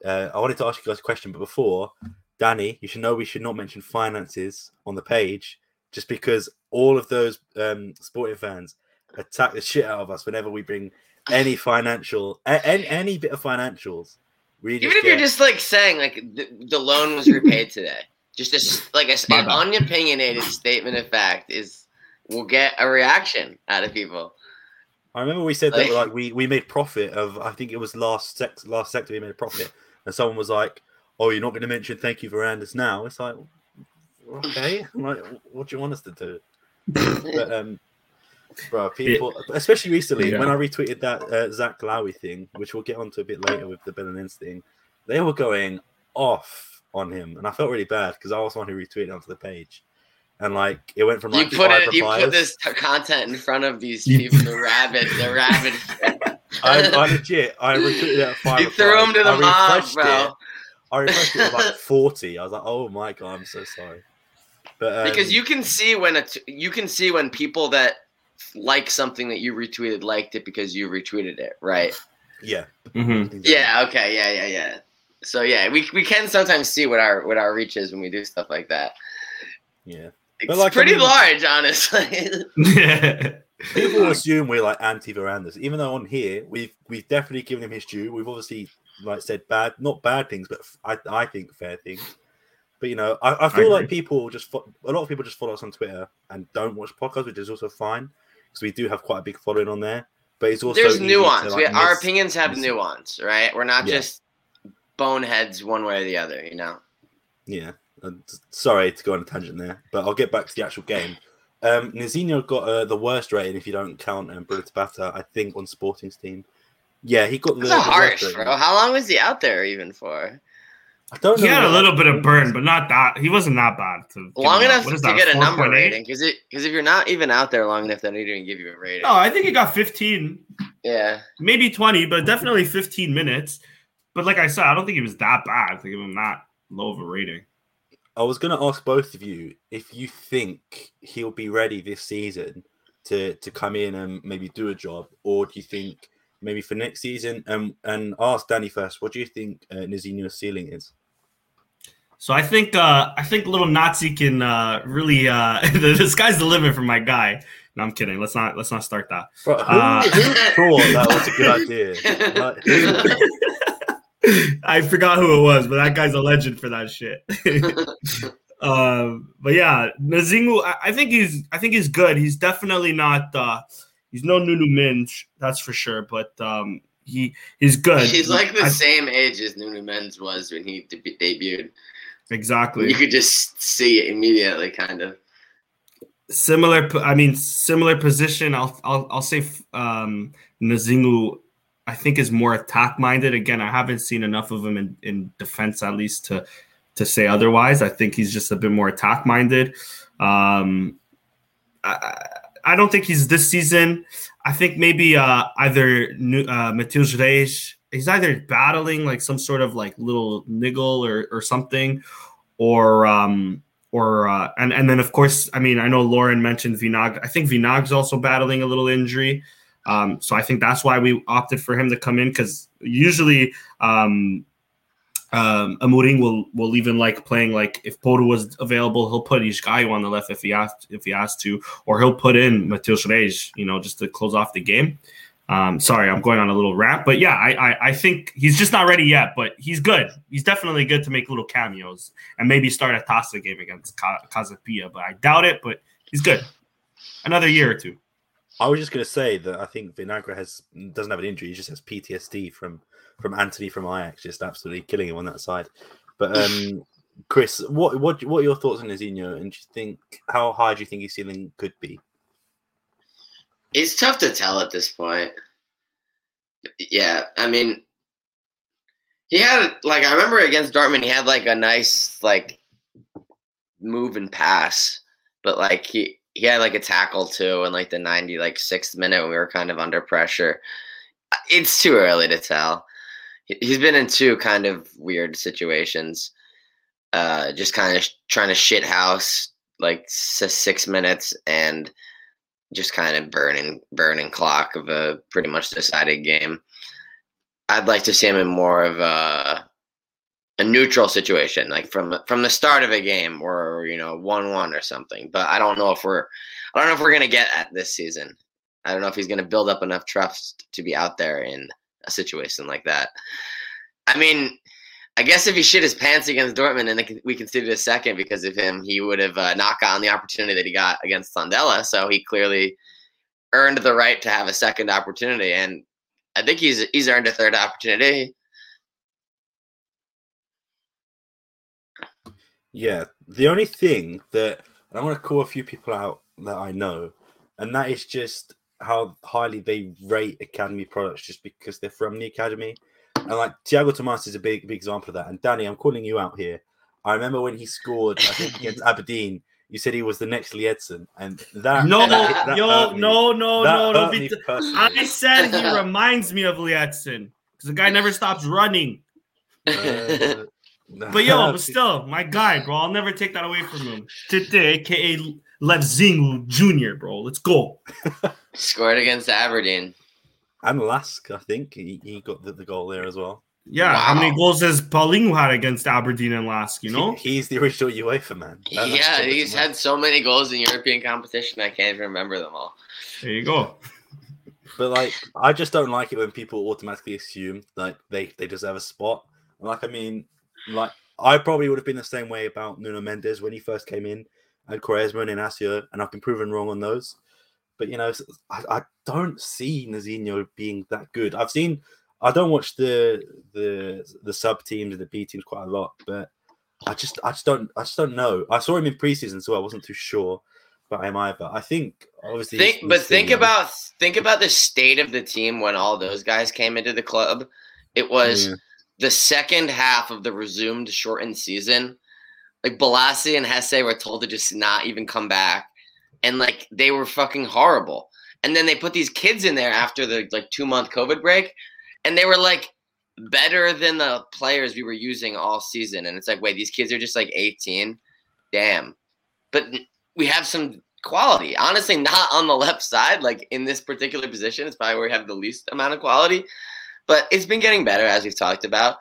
uh, I wanted to ask you guys a question, but before Danny, you should know we should not mention finances on the page, just because all of those um, sporting fans attack the shit out of us whenever we bring any financial, any, any bit of financials. We Even if you're just like saying like the, the loan was repaid today, just a, s- like a, s- My an unopinionated statement of fact is we'll get a reaction out of people. I remember we said that Like- like we, we made profit of I think it was last sex last sector we made a profit, and someone was like, "Oh, you're not going to mention thank you Varandas now?" It's like, okay, like what do you want us to do? But um, bro, people, especially recently Yeah. when I retweeted that uh, Zach Lowy thing, which we'll get onto a bit later with the Belenenses thing, they were going off on him, and I felt really bad because I was the one who retweeted onto the page, and like it went from You like put five it, you put this t- content in front of these people, the rabid, the rabid. I, I legit, I retweeted it at five. you threw them to the replies. I mob, refreshed bro. It. I refreshed it with like forty. I was like, "Oh my god, I'm so sorry." But um, because you can see when it's you can see when people that like something that you retweeted liked it because you retweeted it, right? yeah, Mm-hmm. Yeah. Okay. Yeah. Yeah. Yeah. So yeah, we, we can sometimes see what our what our reach is when we do stuff like that. yeah. It's But, like, I pretty mean- large, honestly. People assume we're like anti Varandas, even though on here we've we've definitely given him his due. We've obviously like said bad, not bad things, but f- I I think fair things. But you know, I, I feel like people just fo- a lot of people just follow us on Twitter and don't watch podcasts, which is also fine because we do have quite a big following on there. But it's also There's nuance. To, we, like, our miss- opinions have miss- nuance, right? We're not Yeah. just boneheads one way or the other. You know. Yeah. Sorry to go on a tangent there, but I'll get back to the actual game. Um, Nazinho got uh, the worst rating if you don't count um, Bruno Tabata, I think, on Sporting's team. Yeah, he got the. That's harsh, bro. How long was he out there even for? I don't he had a little bit of burn, but not that. He wasn't that bad. To long enough to that, get a number rating. Because because if you're not even out there long enough, then they don't even give you a rating. No, I think he got 15. Yeah, maybe 20, but definitely 15 minutes. But like I said, I don't think he was that bad to give him that low of a rating. I was going to ask both of you if you think he'll be ready this season to to come in and maybe do a job, or do you think maybe for next season? Um, and ask Danny first. What do you think uh, Nazinho's ceiling is? So I think uh, I think little Nazi can uh, really uh, the sky's the limit for my guy. No, I'm kidding. Let's not let's not start that. Bro, who, uh, who thought that was a good idea? I forgot who it was, but that guy's a legend for that shit. um, but yeah, Nazinho, I, I, think he's I think he's good. He's definitely not uh, he's no Nuno Mendes, that's for sure. But um, he he's good. He's like the I, same age as Nuno Mendes was when he de- debuted. Exactly. You could just see it immediately, kind of. Similar, I mean, similar position. I'll I'll, I'll say um, Nazinho. I think is more attack minded. Again, I haven't seen enough of him in, in defense, at least to to say otherwise. I think he's just a bit more attack minded. Um, I, I don't think he's this season. I think maybe uh, either uh, Matheus Reis he's either battling like some sort of like little niggle or or something, or um or uh, and and then of course I mean I know Lauren mentioned Vinagre. I think Vinagre's also battling a little injury. Um, so I think that's why we opted for him to come in because usually um, um, Amorim will will even like playing like if Porro was available, he'll put Esgaio on the left if he has if he has to, or he'll put in Matheus Reis, you know, just to close off the game. Um, sorry, I'm going on a little rant, but yeah, I, I, I think he's just not ready yet, but he's good. He's definitely good to make little cameos and maybe start a Taça game against Casa Pia, but I doubt it. But he's good. Another year or two. I was just going to say that I think Vinagre has doesn't have an injury; he just has PTSD from from Antony from Ajax, just absolutely killing him on that side. But um, Chris, what what what are your thoughts on Nazinho, and do you think how high do you think his ceiling could be? It's tough to tell at this point. Yeah, I mean, he had like I remember against Dortmund, he had like a nice like move and pass, but like he he had like a tackle too in like the ninety like sixth minute when we were kind of under pressure. It's too early to tell. He's been in two kind of weird situations, uh, just kind of trying to shit house like six minutes and just kind of burning burning clock of a pretty much decided game. I'd like to see him in more of a a neutral situation, like from from the start of a game, or you know, one one or something. But I don't know if we're I don't know if we're gonna get at this season. I don't know if he's gonna build up enough trust to be out there in a situation like that. I mean, I guess if he shit his pants against Dortmund and we conceded a second because of him, he would have uh, not gotten the opportunity that he got against Tondela. So he clearly earned the right to have a second opportunity, and I think he's he's earned a third opportunity. Yeah, the only thing that I want to call a few people out that I know, and that is just how highly they rate academy products just because they're from the academy. And like Tiago Tomas is a big, big example of that. And Danny, I'm calling you out here. I remember when he scored, I think against Aberdeen, you said he was the next Liedson, and that no, that yo, no, no, that no, no. Be I said he reminds me of Liedson because the guy never stops running. Uh, but yo, but still, my guy, bro. I'll never take that away from him. Tite, aka Levzingu Jr., bro. Let's go. Scored against Aberdeen and Lask, I think he, he got the, the goal there as well. Yeah, wow. how many goals has Paulinho had against Aberdeen and Lask? You know, he, he's the original UEFA man. That, yeah, he's had so many goals in European competition. I can't even remember them all. There you go. but like, I just don't like it when people automatically assume like they they deserve a spot. Like, I mean, like I probably would have been the same way about Nuno Mendes when he first came in, and Quaresma and Inacio, and I've been proven wrong on those. But you know, I, I don't see Nazinho being that good. I've seen I don't watch the the the sub teams and the B teams quite a lot, but I just I just don't I just don't know. I saw him in preseason, so I wasn't too sure about him either. I think obviously, think, he's- but he's think still young. about think about the state of the team when all those guys came into the club. It was Yeah. The second half of the resumed shortened season. Like Bolasie and Jesé were told to just not even come back, and like they were fucking horrible. And then they put these kids in there after the like two month COVID break, and they were like better than the players we were using all season. And it's like, wait, these kids are just like 18. Damn. But we have some quality. Honestly, not on the left side. Like in this particular position, it's probably where we have the least amount of quality. But it's been getting better as we've talked about.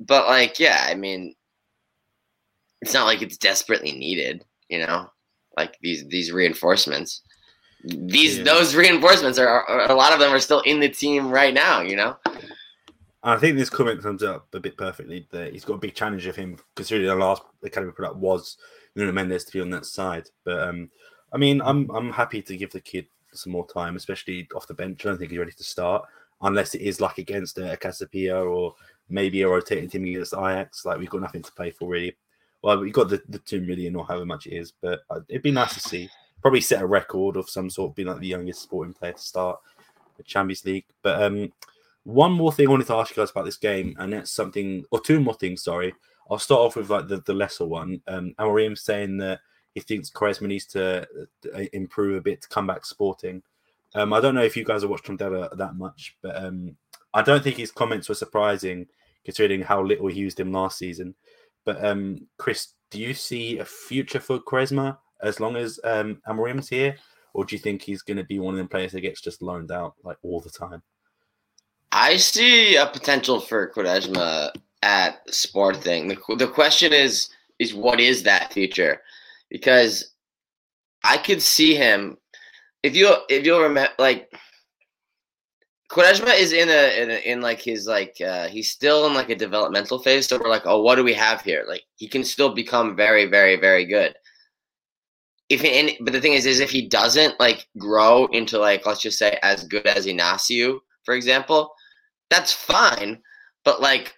But like, yeah, I mean, it's not like it's desperately needed, you know, like these these reinforcements. These Yeah. those reinforcements are, are a lot of them are still in the team right now, you know. I think this comment comes up a bit perfectly. That he's got a big challenge of him, considering the last academy product was Nuno Mendes to be on that side. But um, I mean, I'm I'm happy to give the kid some more time, especially off the bench. I don't think he's ready to start unless it is like against a, a Casa Pia or maybe a rotating team against Ajax. Like we've got nothing to play for really. Well, we've got the, the two million or however much it is, but uh, it'd be nice to see. Probably set a record of some sort, being like the youngest sporting player to start the Champions League. But um, one more thing I wanted to ask you guys about this game, and that's something, or two more things. Sorry, I'll start off with like the, the lesser one. Um, Amorim saying that he thinks Quaresma needs to uh, improve a bit to come back sporting. Um, I don't know if you guys have watched Tondela that much, but um, I don't think his comments were surprising considering how little he used him last season. But um, Chris, do you see a future for Quaresma as long as um, Amorim's here, or do you think he's going to be one of them players that gets just loaned out like all the time? I see a potential for Quaresma at Sporting. The, the question is, is what is that future? Because I could see him if you if you'll remember like Quaresma is in a, in a in like his like uh he's still in like a developmental phase so we're like oh what do we have here? Like he can still become very very very good. If and but the thing is is if he doesn't like grow into like let's just say as good as Inacio for example that's fine but like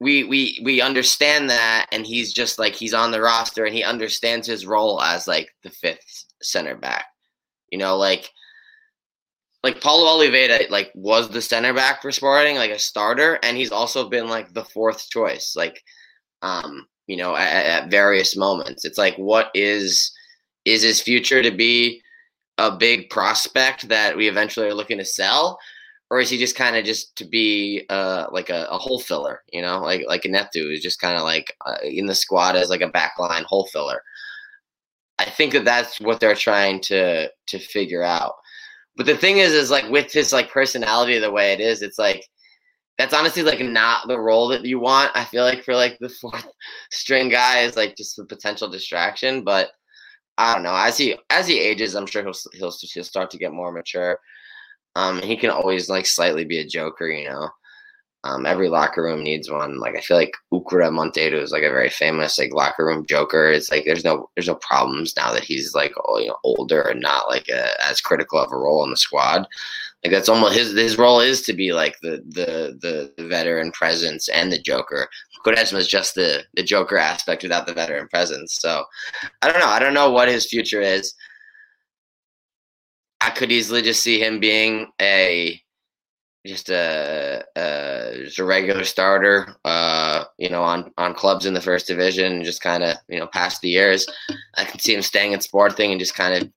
we we we understand that and he's just like he's on the roster and he understands his role as like the fifth center back you know like like Paulo Oliveira like was the center back for Sporting like a starter and he's also been like the fourth choice like um you know at, at various moments. It's like what is is his future to be a big prospect that we eventually are looking to sell? Or is he just kind of just to be uh like a, a hole filler you know? Like like a Neto is just kind of like uh, in the squad as like a backline hole filler I think that that's what they're trying to to figure out but the thing is is like with his like personality the way it is it's like that's honestly like not the role that you want I feel like for like the fourth string guy is like just a potential distraction but I don't know as he as he ages I'm sure he'll he'll he'll start to get more mature um, he can always like slightly be a joker, you know. Um, every locker room needs one. Like I feel like Ukra Monteiro is like a very famous like locker room joker. It's like there's no there's no problems now that he's like you know older and not like a, as critical of a role in the squad. Like that's almost his his role is to be like the the the veteran presence and the joker. Quaresma is just the the joker aspect without the veteran presence. So I don't know. I don't know what his future is. I could easily just see him being a just a, a just a regular starter, uh, you know, on on clubs in the first division, and just kind of you know past the years. I can see him staying in Sporting and just kind of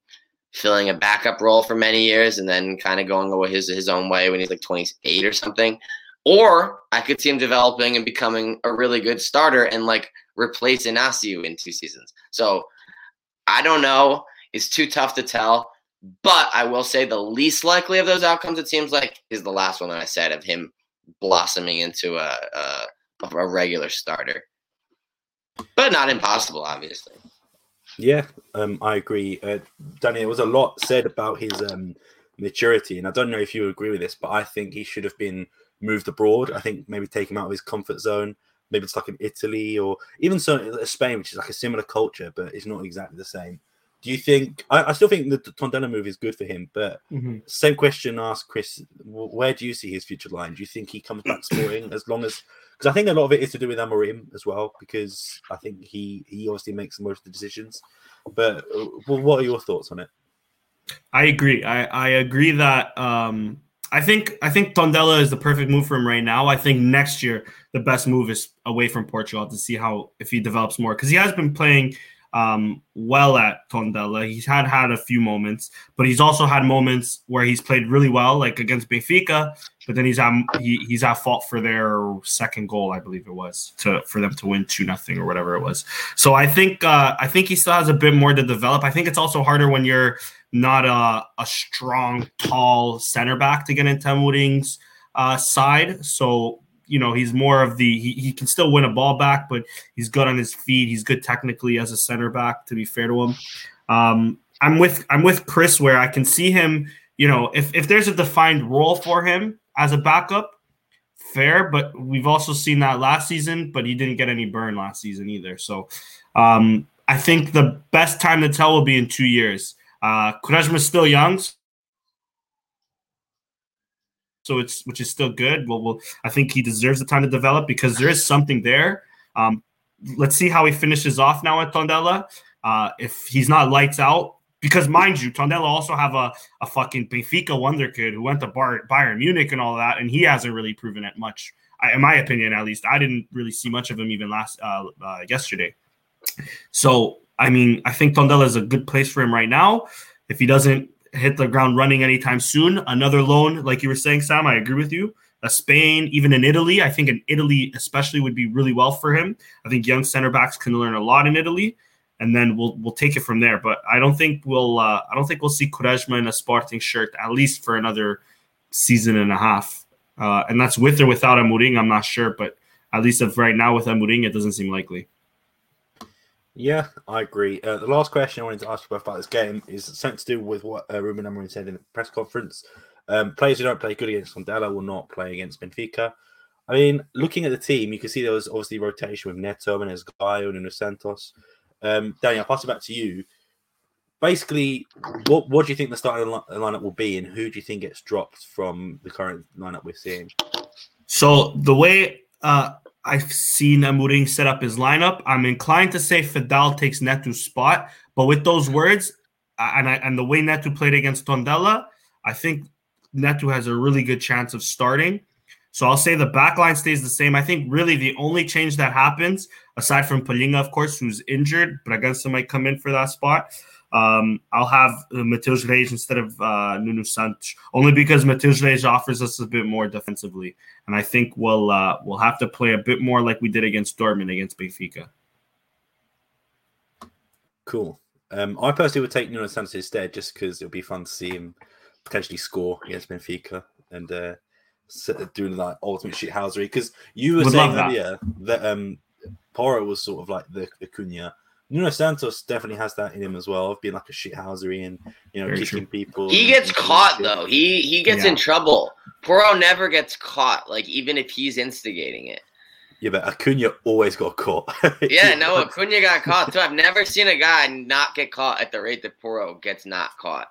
filling a backup role for many years, and then kind of going away his his own way when he's like 28 or something. Or I could see him developing and becoming a really good starter and like replace Inacio in two seasons. So I don't know. It's too tough to tell. But I will say the least likely of those outcomes, it seems like, is the last one that I said of him blossoming into a, a, a regular starter. But not impossible, obviously. Yeah, um, I agree. Uh, Danny, there was a lot said about his um, maturity, and I don't know if you agree with this, but I think he should have been moved abroad. I think maybe take him out of his comfort zone. Maybe it's like in Italy or even so Spain, which is like a similar culture, but it's not exactly the same. Do you think? I, I still think the Tondela move is good for him, but Mhm. same question asked Chris: Where do you see his future line? Do you think he comes back sporting as long as because I think a lot of it is to do with Amorim as well, because I think he he obviously makes most of the decisions. But uh, well, what are your thoughts on it? I agree. I, I agree that um, I think I think Tondela is the perfect move for him right now. I think next year the best move is away from Portugal to see how if he develops more because he has been playing um, well at Tondela. He's had had a few moments, but he's also had moments where he's played really well, like against Benfica. But then he's at he, he's at fault for their second goal, I believe it was, to for them to win two nothing or whatever it was. So I think uh, I think he still has a bit more to develop. I think it's also harder when you're not a, a strong, tall center back to get into Amorim's uh, side. So you know he's more of the he, he can still win a ball back, but he's good on his feet. He's good technically as a center back. To be fair to him, um, I'm with I'm with Chris where I can see him. You know, if if there's a defined role for him as a backup, fair. But we've also seen that last season, but he didn't get any burn last season either. So um, I think the best time to tell will be in two years. Uh, is still young, so it's which is still good. Well, well, I think he deserves the time to develop because there is something there. Um, let's see how he finishes off now at Tondela. Uh, if he's not lights out, because mind you, Tondela also have a, a fucking Benfica wonder kid who went to Bar- Bayern Munich and all that, and he hasn't really proven it much. I, in my opinion, at least, I didn't really see much of him even last uh, uh, yesterday. So, I mean, I think Tondela is a good place for him right now. If he doesn't hit the ground running anytime soon. Another loan, like you were saying, Sam, I agree with you. A Spain, even in Italy, I think in Italy especially would be really well for him. I think young center backs can learn a lot in Italy, and then we'll we'll take it from there. But I don't think we'll uh, I don't think we'll see Quaresma in a Sporting shirt at least for another season and a half. Uh, and that's with or without Amorim, I'm not sure, but at least of right now with Amorim, it doesn't seem likely. Yeah, I agree. Uh, the last question I wanted to ask you about this game is something to do with what uh, Ruben Amorim said in the press conference. Um, players who don't play good against Tondela will not play against Benfica. I mean, looking at the team, you can see there was obviously rotation with Neto and Gaio and Santos. Um, Danny, I'll pass it back to you. Basically, what what do you think the starting lineup will be, and who do you think gets dropped from the current lineup we're seeing? So the way uh, I've seen Amorim set up his lineup. I'm inclined to say Feddal takes Neto's spot, but with those words and I, and the way Neto played against Tondela, I think Neto has a really good chance of starting. So I'll say the back line stays the same. I think really the only change that happens, aside from Palhinha, of course, who's injured, but Bragança might come in for that spot, um, I'll have uh, Matheus Reis instead of uh, Nuno Santos, only because Matheus Reis offers us a bit more defensively, and I think we'll uh, we'll have to play a bit more like we did against Dortmund against Benfica. Cool. Um, I personally would take Nuno Santos instead, just because it'll be fun to see him potentially score against Benfica and uh, doing like ultimate shithousery. Because you were would saying earlier that. that um, Porro was sort of like the, the Cunha Nuno Santos definitely has that in him as well of being like a shithousery and you know Very kicking true. people. He gets caught though. He he gets yeah. in trouble. Porro never gets caught. Like even if he's instigating it. Yeah, but Acuna always got caught. yeah, no, Acuna got caught too. I've never seen a guy not get caught at the rate that Porro gets not caught.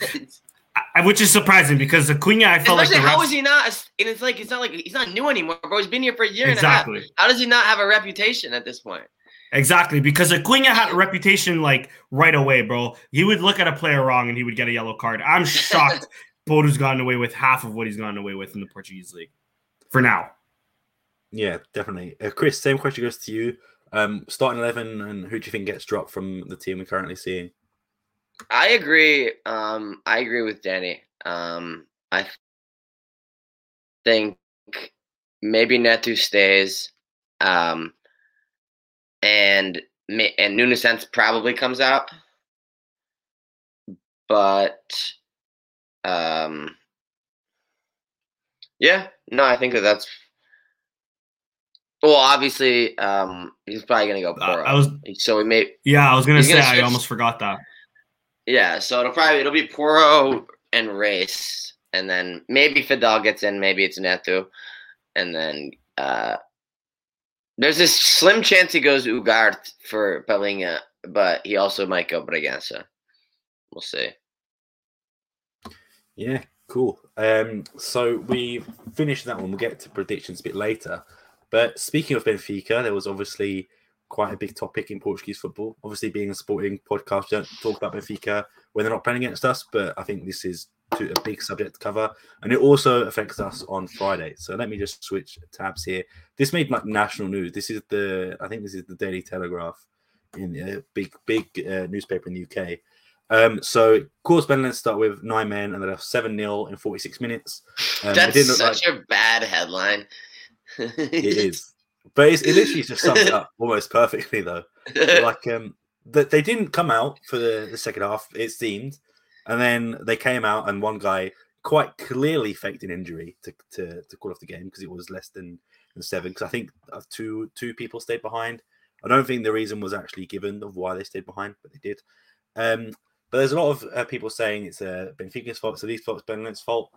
Which is surprising because Acuna, I felt Especially like how is he not? And it's like it's not like he's not new anymore, bro. He's been here for a year exactly. and a half. How does he not have a reputation at this point? Exactly, because Acuna had a reputation like right away, bro. He would look at a player wrong and he would get a yellow card. I'm shocked Porro's gotten away with half of what he's gotten away with in the Portuguese league for now. Yeah, definitely. Uh, Chris, same question goes to you. Um, starting 11, and who do you think gets dropped from the team we're currently seeing? I agree. Um, I agree with Danny. Um, I think maybe Neto stays. Um, and and Nuno Santos probably comes out, but um, yeah, no, I think that that's well, obviously, um, he's probably gonna go Porro. Uh, I was so we may. Yeah, I was gonna say gonna I almost forgot that. Yeah, so it'll probably it'll be Porro and Reis, and then maybe Feddal gets in, maybe it's Neto, and then uh, there's this slim chance he goes Ugarte for Palhinha, but he also might go Bragança. We'll see. Yeah, cool. Um, so we finished that one. We'll get to predictions a bit later. But speaking of Benfica, there was obviously quite a big topic in Portuguese football. Obviously, being a sporting podcast, we don't talk about Benfica when they're not playing against us, but I think this is a big subject to cover, and it also affects us on Friday. So let me just switch tabs here. This made like national news. This is the I think this is the Daily Telegraph in a big big uh, newspaper in the UK. Um, so of course, Ben, let's start with nine men, and then seven 0 in forty six minutes. Um, That's such like... a bad headline. it is, but it literally just sums it up almost perfectly, though. like um, that they didn't come out for the, the second half. It seemed and then they came out, and one guy quite clearly faked an injury to, to, to call off the game because it was less than, than seven. Because I think uh, two two people stayed behind. I don't think the reason was actually given of why they stayed behind, but they did. Um, but there's a lot of uh, people saying it's uh, Benfica's fault, so these folks Benfica's fault.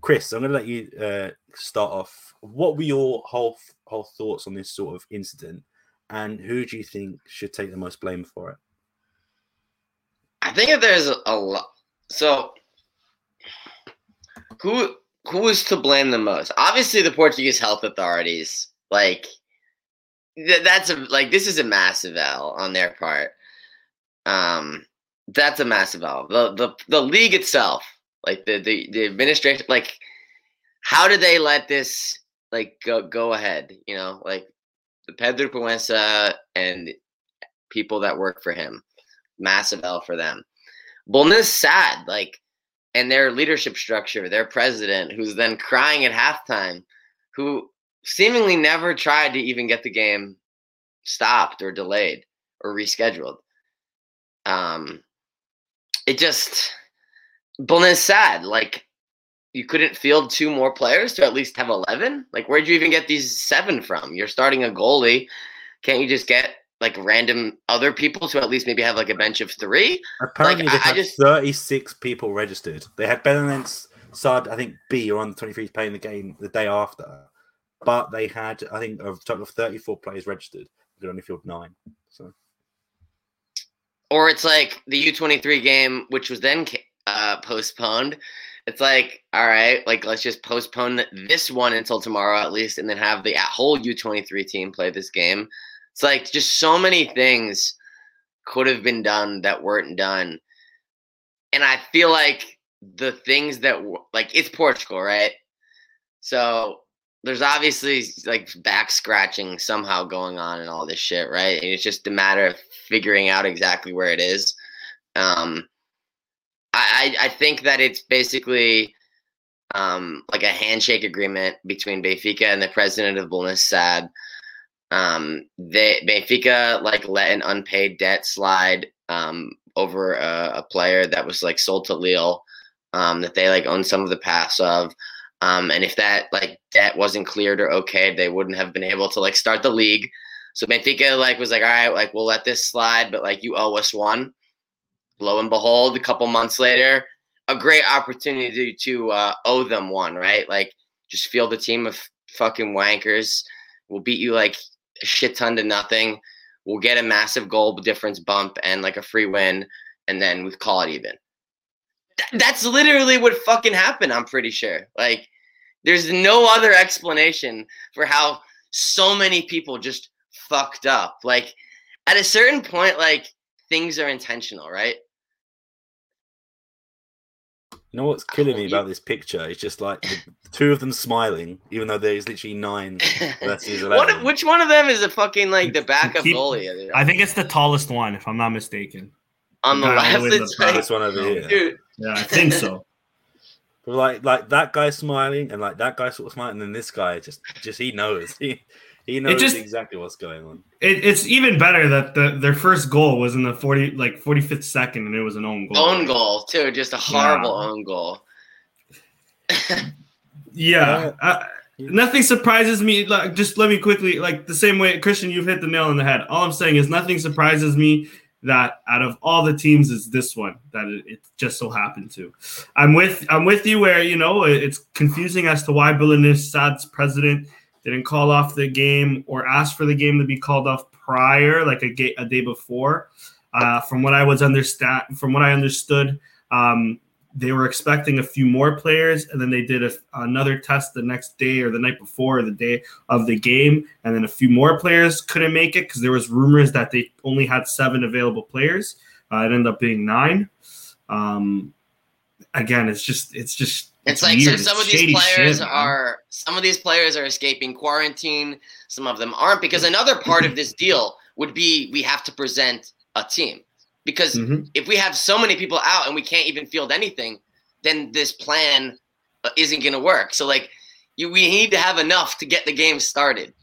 Chris, I'm going to let you uh, start off. What were your whole whole thoughts on this sort of incident, and who do you think should take the most blame for it? I think if there's a, a lot, so who who is to blame the most? Obviously, the Portuguese health authorities. Like th- that's a like this is a massive L on their part. Um, that's a massive L. The the the league itself, like the the the administration, like how did they let this like go go ahead? You know, like the Pedro Proença and people that work for him massive L for them. Belenenses sad, like, and their leadership structure, their president, who's then crying at halftime, who seemingly never tried to even get the game stopped or delayed or rescheduled. Um, it just Belenenses sad, like you couldn't field two more players to at least have 11 like where'd you even get these seven from you're starting a goalie can't you just get like random other people to at least maybe have like a bench of three. Apparently, like, they had just... 36 people registered. They had Belenenses Side, I think B or under 23 playing the game the day after, but they had I think a total of 34 players registered. They could only field nine. So, or it's like the U23 game, which was then uh, postponed. It's like, all right, like let's just postpone this one until tomorrow at least, and then have the whole U23 team play this game it's like just so many things could have been done that weren't done. And I feel like the things that like it's Portugal, right? So there's obviously like back scratching somehow going on and all this shit, right? And it's just a matter of figuring out exactly where it is. Um, I I think that it's basically um, like a handshake agreement between Benfica and the president of Belenenses Sad um, they Benfica like let an unpaid debt slide um, over a, a, player that was like sold to Lille um, that they like owned some of the pass of. Um, and if that like debt wasn't cleared or okay, they wouldn't have been able to like start the league. So Benfica like was like, all right, like we'll let this slide, but like you owe us one. Lo and behold, a couple months later, a great opportunity to uh, owe them one, right? Like just field a team of fucking wankers. We'll beat you like a shit ton to nothing. We'll get a massive goal difference bump and like a free win, and then we call it even. Th- that's literally what fucking happened. I'm pretty sure. Like, there's no other explanation for how so many people just fucked up. Like, at a certain point, like things are intentional, right? You know what's killing me about this picture? It's just like the two of them smiling, even though there's literally nine versus eleven. What, which one of them is a fucking like the backup Keep, goalie? I think it's the tallest one, if I'm not mistaken. On the, the left, it's like, this one over here. Dude. Yeah, I think so. but like, like that guy smiling, and like that guy sort of smiling, and then this guy just, just he knows. He, he knows just, exactly what's going on. It, it's even better that the, their first goal was in the forty like forty fifth second, and it was an own goal. Own goal too, just a horrible yeah. own goal. yeah, uh, nothing surprises me. Like, just let me quickly, like the same way, Christian, you've hit the nail on the head. All I'm saying is nothing surprises me that out of all the teams is this one that it, it, just so happened to. I'm with I'm with you where you know it's confusing as to why Belenenses Sad's president didn't call off the game or ask for the game to be called off prior, like a, ga- a day before. Uh, from what I was understand, from what I understood, um, they were expecting a few more players, and then they did a, another test the next day or the night before or the day of the game, and then a few more players couldn't make it because there was rumors that they only had seven available players. Uh, it ended up being nine. Um, again, it's just it's just it's, it's like so some of these players shit, are some of these players are escaping quarantine. Some of them aren't because another part of this deal would be we have to present a team because mm-hmm. if we have so many people out and we can't even field anything, then this plan uh, isn't going to work. So like you, we need to have enough to get the game started.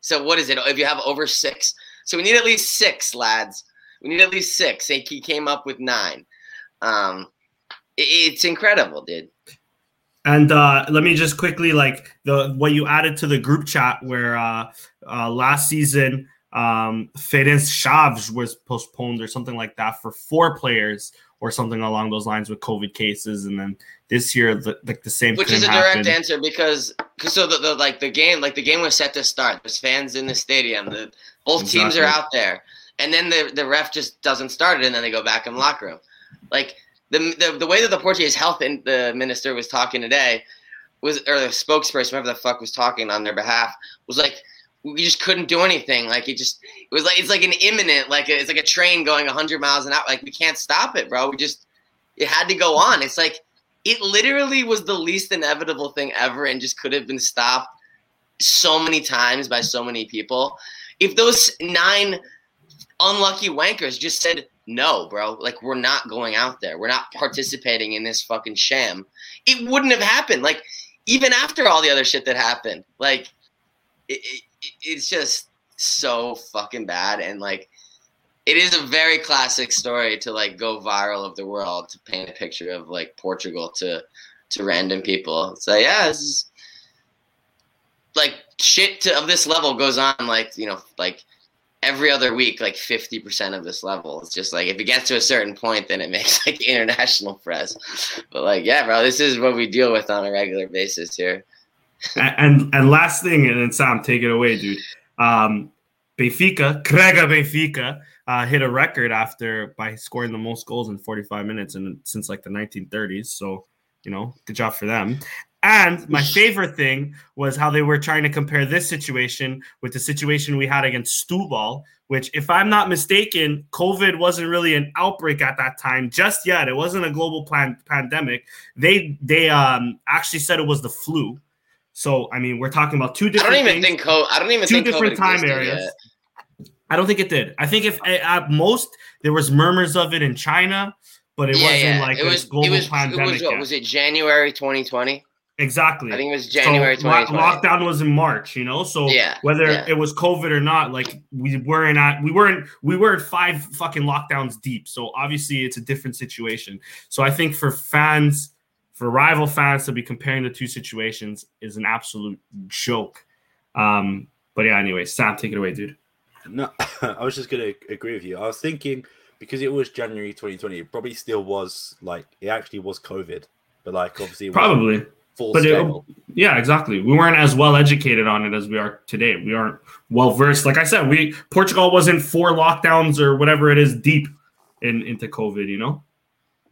So what is it? If you have over six, so we need at least six lads. We need at least six. He came up with nine. Um, it's incredible, dude. And uh, let me just quickly like the what you added to the group chat where uh, uh, last season um, Ferenc Chaves was postponed or something like that for four players or something along those lines with COVID cases, and then this year the, like the same. Thing. Which is a direct answer because because so the, the like the game like the game was set to start. There's fans in the stadium. The both exactly. teams are out there, and then the the ref just doesn't start it, and then they go back in the locker room. Like the the, the way that the Portuguese health in, the minister was talking today was or the spokesperson, whoever the fuck was talking on their behalf, was like we just couldn't do anything. Like it just it was like it's like an imminent like it's like a train going 100 miles an hour. Like we can't stop it, bro. We just it had to go on. It's like it literally was the least inevitable thing ever, and just could have been stopped so many times by so many people. If those nine unlucky wankers just said no, bro, like we're not going out there, we're not participating in this fucking sham, it wouldn't have happened. Like even after all the other shit that happened, like. It, it, it's just so fucking bad and like it is a very classic story to like go viral of the world to paint a picture of like Portugal to to random people. So yeah, this is like shit to, of this level goes on like you know like every other week like 50% of this level it's just like if it gets to a certain point then it makes like international press but like yeah bro this is what we deal with on a regular basis here and and last thing, and then Sam, take it away, dude. Um, Benfica, Krega Benfica, uh, hit a record after by scoring the most goals in 45 minutes and since like the 1930s. So, you know, good job for them. And my favorite thing was how they were trying to compare this situation with the situation we had against Setúbal, which, if I'm not mistaken, COVID wasn't really an outbreak at that time just yet. It wasn't a global plan- pandemic. They they um, actually said it was the flu. So I mean, we're talking about two different. I don't even things, think co- I don't even two think different time areas. Yet. I don't think it did. I think if at most there was murmurs of it in China, but it yeah, wasn't yeah. like it was, global it was, pandemic. It was, what, was it January 2020? Exactly. I think it was January so Lockdown was in March, you know. So yeah, whether yeah. it was COVID or not, like we weren't at we weren't we weren't five fucking lockdowns deep. So obviously it's a different situation. So I think for fans for rival fans to be comparing the two situations is an absolute joke. Um, but yeah, anyway, Sam, take it away, dude. No, I was just gonna agree with you. I was thinking because it was January 2020, it probably still was like it actually was COVID, but like obviously probably full but. It, yeah, exactly. We weren't as well educated on it as we are today. We aren't well versed. Like I said, we Portugal wasn't four lockdowns or whatever it is deep in into COVID. You know.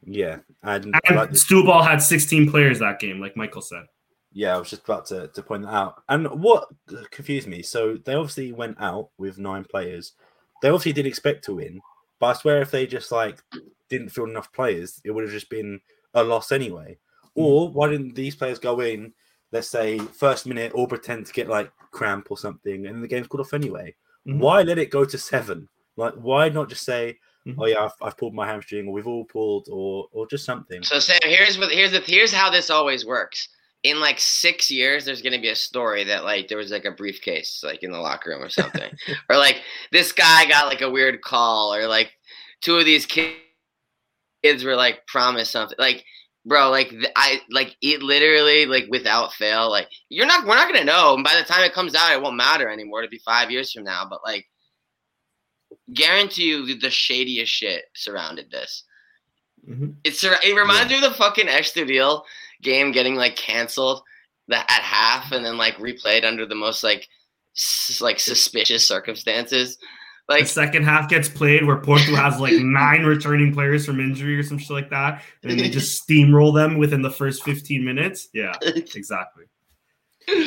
Yeah, and, and like Setúbal had 16 players that game, like Michael said. Yeah, I was just about to, to point that out. And what confused me, so they obviously went out with nine players. They obviously did expect to win, but I swear if they just like didn't field enough players, it would have just been a loss anyway. Or why didn't these players go in, let's say first minute, or pretend to get like cramp or something, and the game's called off anyway? Mm-hmm. Why let it go to seven? Like, why not just say, Mm-hmm. Oh yeah, I've, I've, pulled my hamstring, or we've all pulled, or or just something. So Sam, here's what here's the here's how this always works. In like six years, there's gonna be a story that like there was like a briefcase like in the locker room or something, or like this guy got like a weird call, or like two of these kids were like promised something. Like, bro, like I like it literally like without fail. Like you're not we're not gonna know. And by the time it comes out, it won't matter anymore. It'll be five years from now. But like guarantee you the shadiest shit surrounded this. Mm-hmm. It's it reminds yeah. me of the fucking Estoril game getting like canceled that at half and then like replayed under the most like s- like suspicious circumstances. Like the second half gets played where Porto has like nine returning players from injury or some shit like that, and they just steamroll them within the first 15 minutes. Yeah, exactly.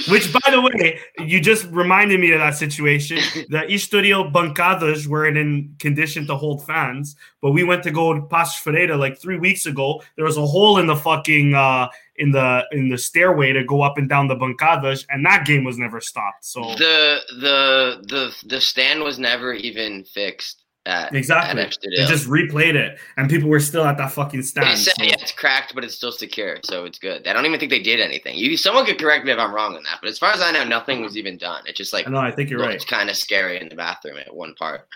Which, by the way, you just reminded me of that situation. The Estoril Bancadas weren't in condition to hold fans, but we went to go to Paços Ferreira like three weeks ago. There was a hole in the fucking uh, in the in the stairway to go up and down the Bancadas, and that game was never stopped. So the the the the stand was never even fixed. At, exactly, at they just replayed it, and people were still at that fucking stand. They said, so. yeah, it's cracked, but it's still secure, so it's good. I don't even think they did anything. You, someone could correct me if I'm wrong on that, but as far as I know, nothing was even done. It's just like no, I think you're right. It's kind of scary in the bathroom at one part.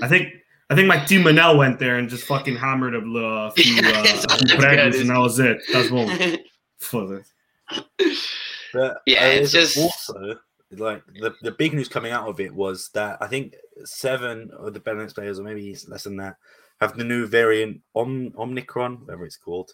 I think I think my team Manel went there and just fucking hammered a, little, uh, few uh, pregnants, and that was it. That's what for But yeah, uh, it's just also like the, the big news coming out of it was that I think seven of the Belenenses players, or maybe less than that, have the new variant Om, Omnicron, whatever it's called,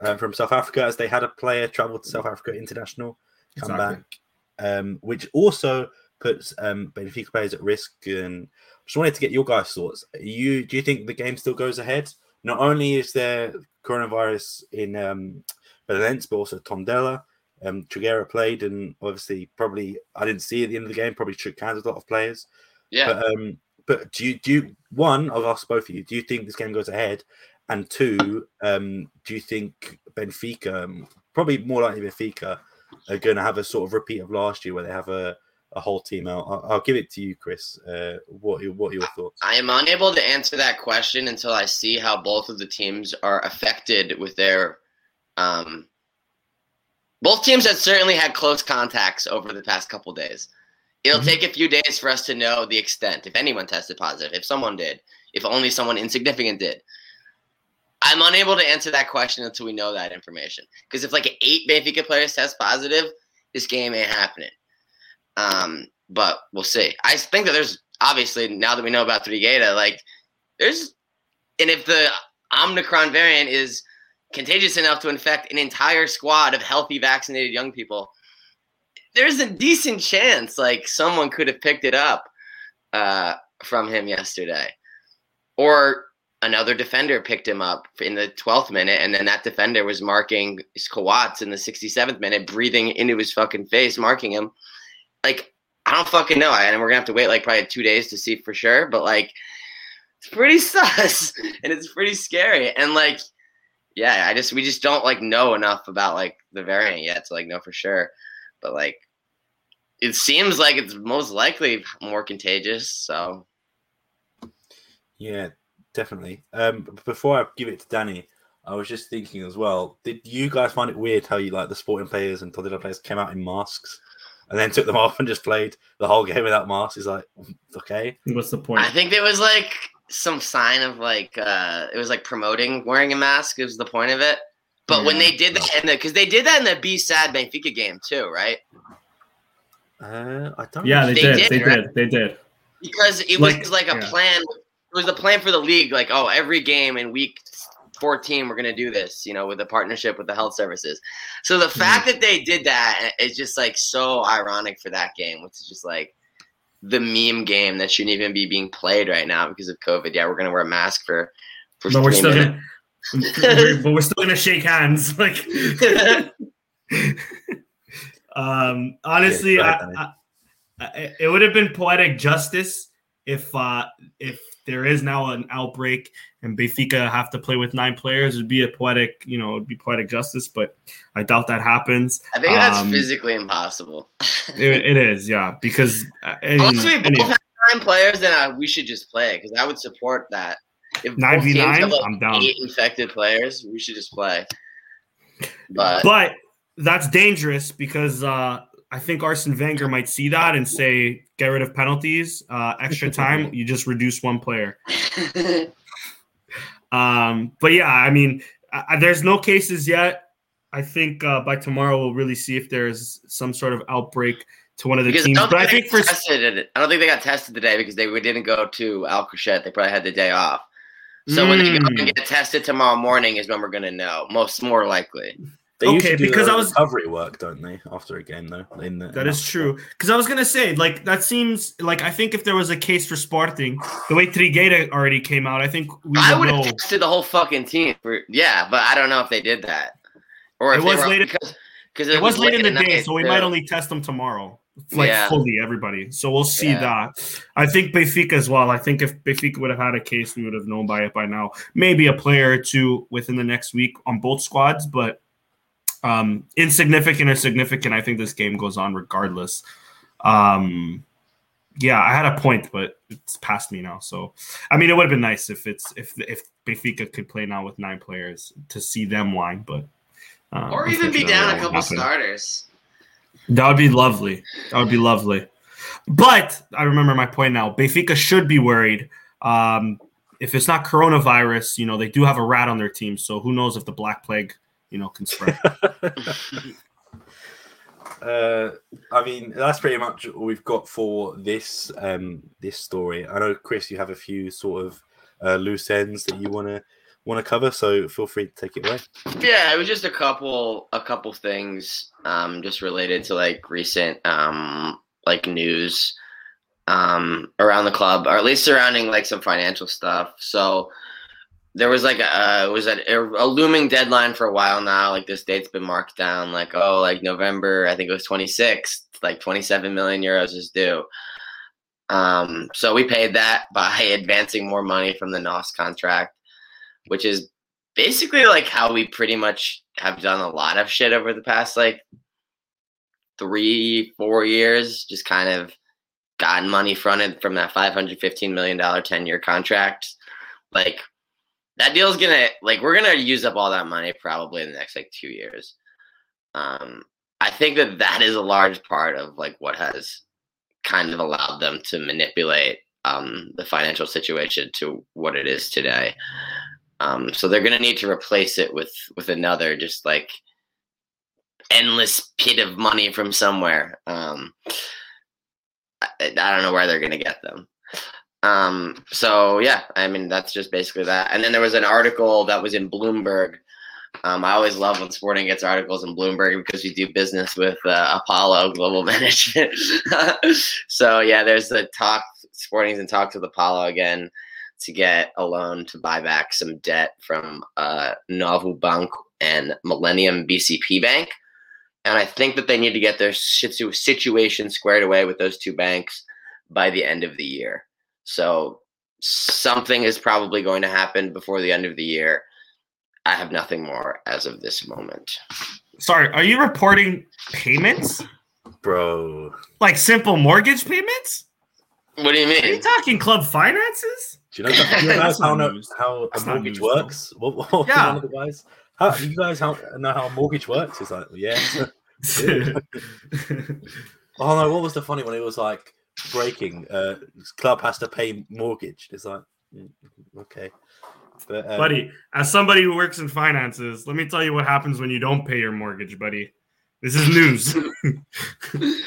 um, from South Africa, as they had a player travel to South Africa international, come Exactly. back, um, which also puts um, Benfica players at risk. And just wanted to get your guys' thoughts. You do you think the game still goes ahead? Not only is there coronavirus in um, Belenenses, but also Tondela. Um, Trigueira played, and obviously, probably I didn't see at the end of the game. Probably shook hands with a lot of players. yeah. But um, but do you do you, one? I'll ask both of you. Do you think this game goes ahead? And two, um, do you think Benfica, probably more likely Benfica, are going to have a sort of repeat of last year where they have a, a whole team out? I'll, I'll give it to you, Chris. Uh, what what are your thoughts? I am unable to answer that question until I see how both of the teams are affected with their. Um, both teams have certainly had close contacts over the past couple days. It'll Mhm. take a few days for us to know the extent. If anyone tested positive, if someone did, if only someone insignificant did. I'm unable to answer that question until we know that information. Because if like eight Benfica players test positive, this game ain't happening. Um, but we'll see. I think that there's obviously now that we know about Trigueira, like there's, and if the Omicron variant is contagious enough to infect an entire squad of healthy, vaccinated young people, there's a decent chance like someone could have picked it up uh, from him yesterday, or another defender picked him up in the 12th minute, and then that defender was marking Squats in the 67th minute, breathing into his fucking face, marking him. Like, I don't fucking know. And we're gonna have to wait like probably two days to see for sure. But like, it's pretty sus and it's pretty scary. And like, yeah, I just we just don't like know enough about like the variant yet to like know for sure. But like, it seems like it's most likely more contagious. So Yeah, definitely. Um, before I give it to Danny, I was just thinking as well. Did you guys find it weird how you like the sporting players and Tottenham players came out in masks and then took them off and just played the whole game without masks? He's like okay. What's the point? I think there was like some sign of like uh it was like promoting wearing a mask is the point of it. But when they did that in the because they did that in the B sad Benfica game too, right? Uh, I don't. yeah, they, They did. did, They right? did. They did. Because it Like- was like a yeah. plan. It was a plan for the league. Like, oh, every game in week 14, we're gonna do this. You know, with a partnership with the health services. So the fact that they did that is just like so ironic for that game, which is just like the meme game that shouldn't even be being played right now because of COVID. Yeah, we're gonna wear a mask for. for But we're three still minutes. gonna. we're, but we're still gonna shake hands. Like, um, honestly, Yeah, I. I, I, it would have been poetic justice if uh if there is now an outbreak and Benfica have to play with nine players. It'd be a poetic, you know, it'd be poetic justice. But I doubt that happens. I think that's Um, physically impossible. It, it is, yeah, because uh, Unless we both have nine players, then uh, we should just play because I would support that. If nine v nine, like, I'm down. eight infected players, we should just play. But But that's dangerous because uh, I think Arsene Wenger might see that and say, get rid of penalties, uh, extra time, you just reduce one player. Um, but yeah, I mean, I, there's no cases yet. I think uh, by tomorrow we'll really see if there's some sort of outbreak to one of the because I teams. don't, But I think think they for tested it. I don't think they got tested today because they didn't go to Alcochete. They probably had the day off. So when they go Mm. and get tested tomorrow morning is when we're gonna know. Most more likely. They Okay, do because I was- recovery work, don't they? After a game, though. In the, That is true. Because I was gonna say, like, that seems like I think if there was a case for Sporting, the way Trigueira already came out, I think we I would would know. have tested the whole fucking team. For, yeah, but I don't know if they did that. Or It if they was were, late- because because It was late in the day, night, so we too. might only test them tomorrow, like Yeah. fully everybody. So we'll see Yeah. that. I think Benfica as well. I think if Benfica would have had a case, we would have known by it by now. Maybe a player or two within the next week on both squads, but um, insignificant or significant. I think this game goes on regardless. Um, yeah, I had a point, but it's past me now. So, I mean, it would have been nice if it's if if Benfica could play now with nine players to see them whine, but. uh, or even be down a couple starters. That would be lovely. That would be lovely. But I remember my point now. Benfica should be worried. Um, if it's not coronavirus, you know, they do have a rat on their team. So who knows if the Black Plague, you know, can spread. uh, I mean, that's pretty much all we've got for this um, this story. I know, Chris, you have a few sort of uh, loose ends that you want to want to cover, so feel free to take it away. Yeah, it was just a couple a couple things um just related to like recent um like news um around the club or at least surrounding like some financial stuff. So there was like a it was a, looming deadline for a while now. Like this date's been marked down. Like oh, like November. I think it was twenty sixth. Like twenty seven million euros is due. Um, so we paid that by advancing more money from the NOS contract, which is basically like how we pretty much have done a lot of shit over the past like three, four years. Just kind of gotten money fronted from that five hundred fifteen million dollar ten year contract. Like that deal's gonna like we're gonna use up all that money probably in the next like two years. Um, I think that that is a large part of like what has kind of allowed them to manipulate um, the financial situation to what it is today. Um, so they're gonna need to replace it with with another just like endless pit of money from somewhere. Um, I, I don't know where they're gonna get them. Um, so yeah, I mean that's just basically that. And then there was an article that was in Bloomberg. Um, I always love when Sporting gets articles in Bloomberg because you do business with uh, Apollo Global Management. so yeah, there's the talk. Sporting's in talks with Apollo again to get a loan to buy back some debt from uh, Novo Bank and Millennium BCP Bank. And I think that they need to get their situ- situation squared away with those two banks by the end of the year. So something is probably going to happen before the end of the year. I have nothing more as of this moment. Sorry, are you reporting payments? Bro, Like simple mortgage payments? What do you mean? Are you talking club finances? do you know, do you know That's how, no, how a mortgage works? What, what Yeah. one of the guys? How do you guys how, know how a mortgage works? It's like, yeah. Oh no, what was the funny one? It was like breaking. Uh, club has to pay mortgage. It's like, mm, okay, but um, buddy, as somebody who works in finances, let me tell you what happens when you don't pay your mortgage, buddy. This is news.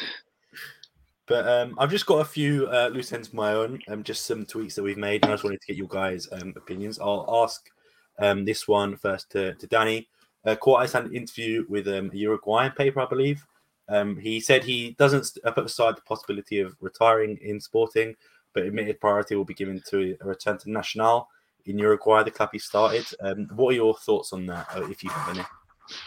But um, I've just got a few uh, loose ends of my own, um, just some tweets that we've made, and I just wanted to get your guys' um, opinions. I'll ask um, this one first to, to Danny. Uh, Coates had an interview with um, a Uruguayan paper, I believe. Um, he said he doesn't uh, put aside the possibility of retiring in sporting, but admitted priority will be given to a return to Nacional in Uruguay, the club he started. Um, what are your thoughts on that, uh, if you have any?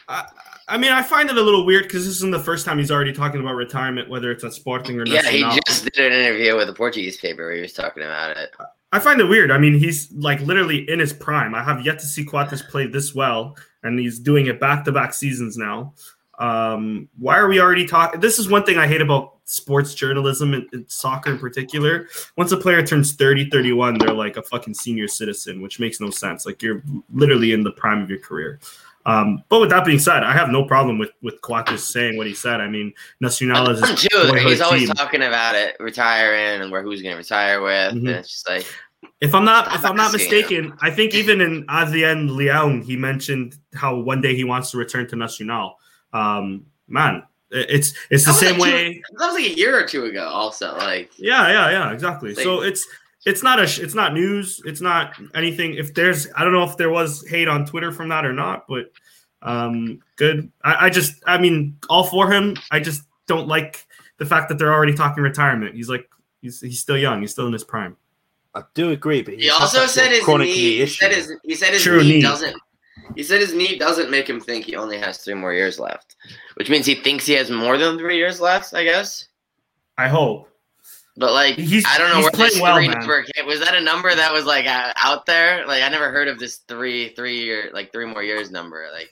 I, I mean, I find it a little weird because this isn't the first time he's already talking about retirement, whether it's at Sporting or not. Yeah, he just did an interview with a Portuguese paper where he was talking about it. I find it weird. I mean, he's like literally in his prime. I have yet to see Coates play this well, and he's doing it back to back seasons now. Um, why are we already talking? This is one thing I hate about sports journalism and, and soccer in particular. Once a player turns 30, 31, they're like a fucking senior citizen, which makes no sense. Like you're literally in the prime of your career. Um, but with that being said, I have no problem with with Coates saying what he said. I mean, Nacional is boyhood he's always team. talking about it, retiring and where who's going to retire with. Mhm. And it's just like, If I'm not, if I'm not mistaken, I think even in Adrien Leon, he mentioned how one day he wants to return to Nacional. Um, man, it's it's the same like two- way. that was like a year or two ago. Also, like, Yeah, yeah, yeah, exactly. Like- So it's it's not a sh- it's not news. It's not anything. If there's, I don't know if there was hate on Twitter from that or not, but Um, good. I, I just, I mean, all for him. I just don't like the fact that they're already talking retirement. He's like, he's he's still young. He's still in his prime. I do agree, but he also said his knee. He said his, he said his knee, knee doesn't. He said his knee doesn't make him think he only has three more years left, which means he thinks he has more than three years left. I guess. I hope. But like, he's, I don't know where this well, three man. number came. Was that a number that was like uh, out there? Like, I never heard of this three, three year, like three more years number. Like,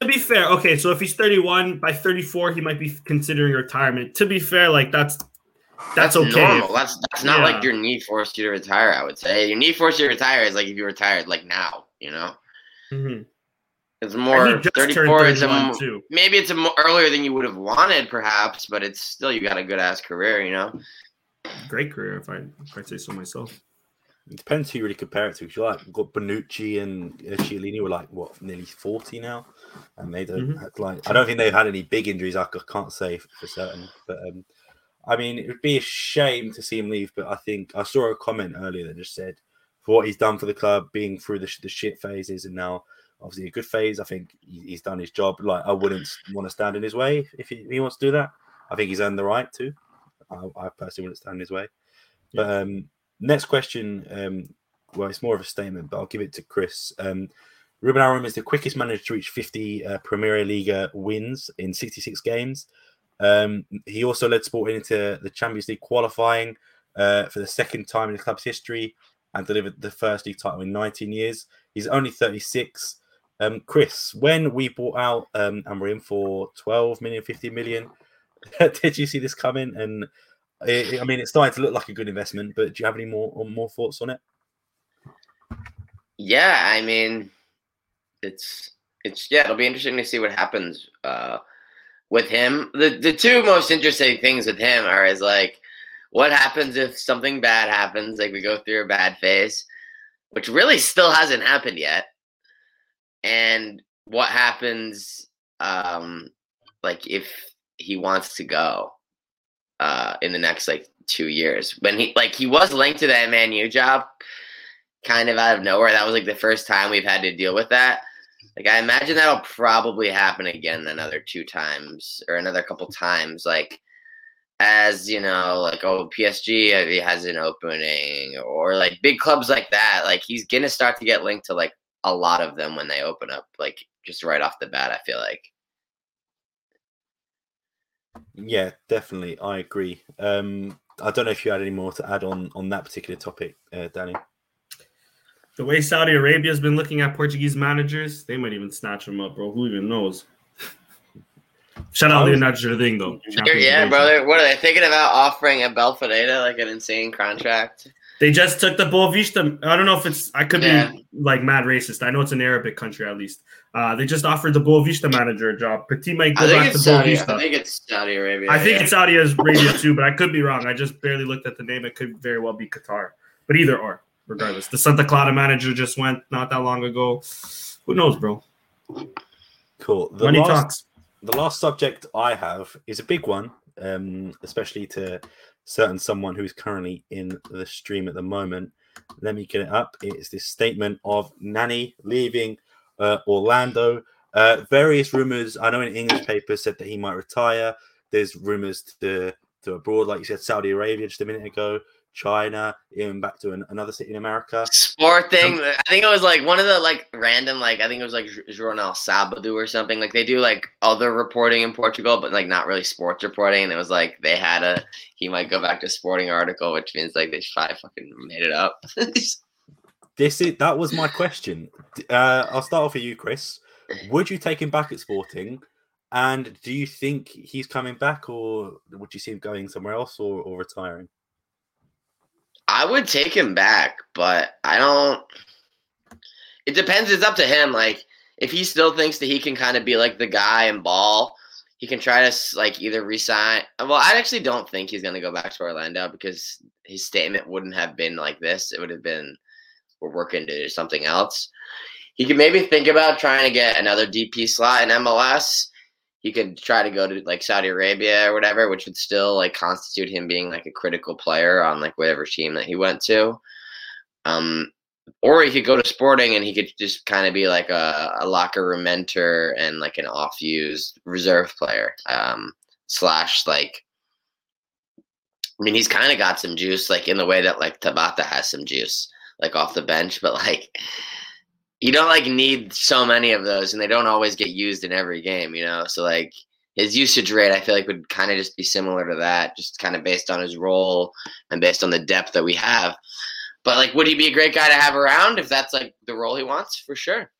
to be fair, okay, so if he's 31 by 34, he might be considering retirement. To be fair, like that's that's, that's okay. Normal. That's that's not yeah. like your knee forced you to retire. I would say your knee forced you to retire is like if you retired like now, you know. Mm-hmm. It's more 34. It's a, too. maybe it's a more earlier than you would have wanted, perhaps, but it's still you got a good ass career, you know. Great career, if I if I say so myself. It depends who you really compare it to. Because you like got Bonucci and Chiellini were like what nearly forty now, and they don't mm-hmm. like. I don't think they've had any big injuries. I can't say for certain, but um, I mean, it would be a shame to see him leave. But I think I saw a comment earlier that just said for what he's done for the club, being through the, the shit phases, and now obviously a good phase. I think he's done his job. Like I wouldn't want to stand in his way if he, he wants to do that. I think he's earned the right to. I, I personally wouldn't stand in his way. Yeah. But um, next question, um, well, it's more of a statement, but I'll give it to Chris. Um, Ruben Amorim is the quickest manager to reach 50 uh, Premier League wins in 66 games. Um, he also led Sporting into the Champions League qualifying uh, for the second time in the club's history and delivered the first league title in 19 years. He's only 36. Um, Chris, when we bought out um, and we're in for 12 million, 50 million, did you see this coming? And it, I mean, it's starting to look like a good investment, but do you have any more more thoughts on it? Yeah, I mean, it's it's yeah, it'll be interesting to see what happens uh, with him. The the two most interesting things with him are is like what happens if something bad happens, like we go through a bad phase, which really still hasn't happened yet, and what happens um like if he wants to go uh in the next like two years? When he like he was linked to that manu job kind of out of nowhere. That was like the first time we've had to deal with that. Like i imagine that'll probably happen again another two times or another couple times like as you know like oh psg he has an opening or like big clubs like that like he's gonna start to get linked to like a lot of them when they open up, like just right off the bat. I feel like. Yeah, definitely, I agree. Um, I don't know if you had any more to add on on that particular topic, uh, Danny. The way Saudi Arabia has been looking at Portuguese managers, they might even snatch them up, bro. Who even knows? Shout out Leonardo Jardim, though. yeah, brother. What are they thinking about offering a Ferreira like an insane contract? They just took the Boavista. I don't know if it's. I could yeah. be like mad racist. I know it's an Arabic country at least. Uh, they just offered the Boavista manager a job. Petit might go back to Saudi, Boavista. I think it's Saudi Arabia. I think yeah. it's Saudi Arabia too, but I could be wrong. I just barely looked at the name. It could very well be Qatar, but either or, regardless. The Santa Clara manager just went not that long ago. Who knows, bro? Cool. The Money last, talks. The last subject I have is a big one, um, especially to certain someone who's currently in the stream at the moment. Let me get it up. It's this statement of Nani leaving uh, Orlando. Uh, various rumors. I know in English papers said that he might retire. There's rumors to to abroad, like you said, Saudi Arabia just a minute ago. China, even back to an, another city in America. Sport thing. I think it was like one of the like random like I think it was like Jornal Sabado or something. Like they do like other reporting in Portugal, but like not really sports reporting. And it was like they had a he might go back to sporting article, which means like they probably fucking made it up. this is that was my question. Uh, I'll start off with you, Chris. Would you take him back at Sporting? And do you think he's coming back, or would you see him going somewhere else, or, or retiring? I would take him back, but I don't. It depends. It's up to him. Like, if he still thinks that he can kind of be like the guy and ball, he can try to like either resign. Well, I actually don't think he's going to go back to Orlando because his statement wouldn't have been like this. It would have been, "We're working to something else." He could maybe think about trying to get another DP slot in MLS he could try to go to like Saudi Arabia or whatever, which would still like constitute him being like a critical player on like whatever team that he went to. Um, or he could go to Sporting and he could just kind of be like a, a locker room mentor and like an off used reserve player. Um, slash like I mean he's kind of got some juice like in the way that like Tabata has some juice like off the bench, but like you don't like need so many of those and they don't always get used in every game, you know? So like his usage rate I feel like would kind of just be similar to that, just kind of based on his role and based on the depth that we have. But like would he be a great guy to have around if that's like the role he wants? For sure.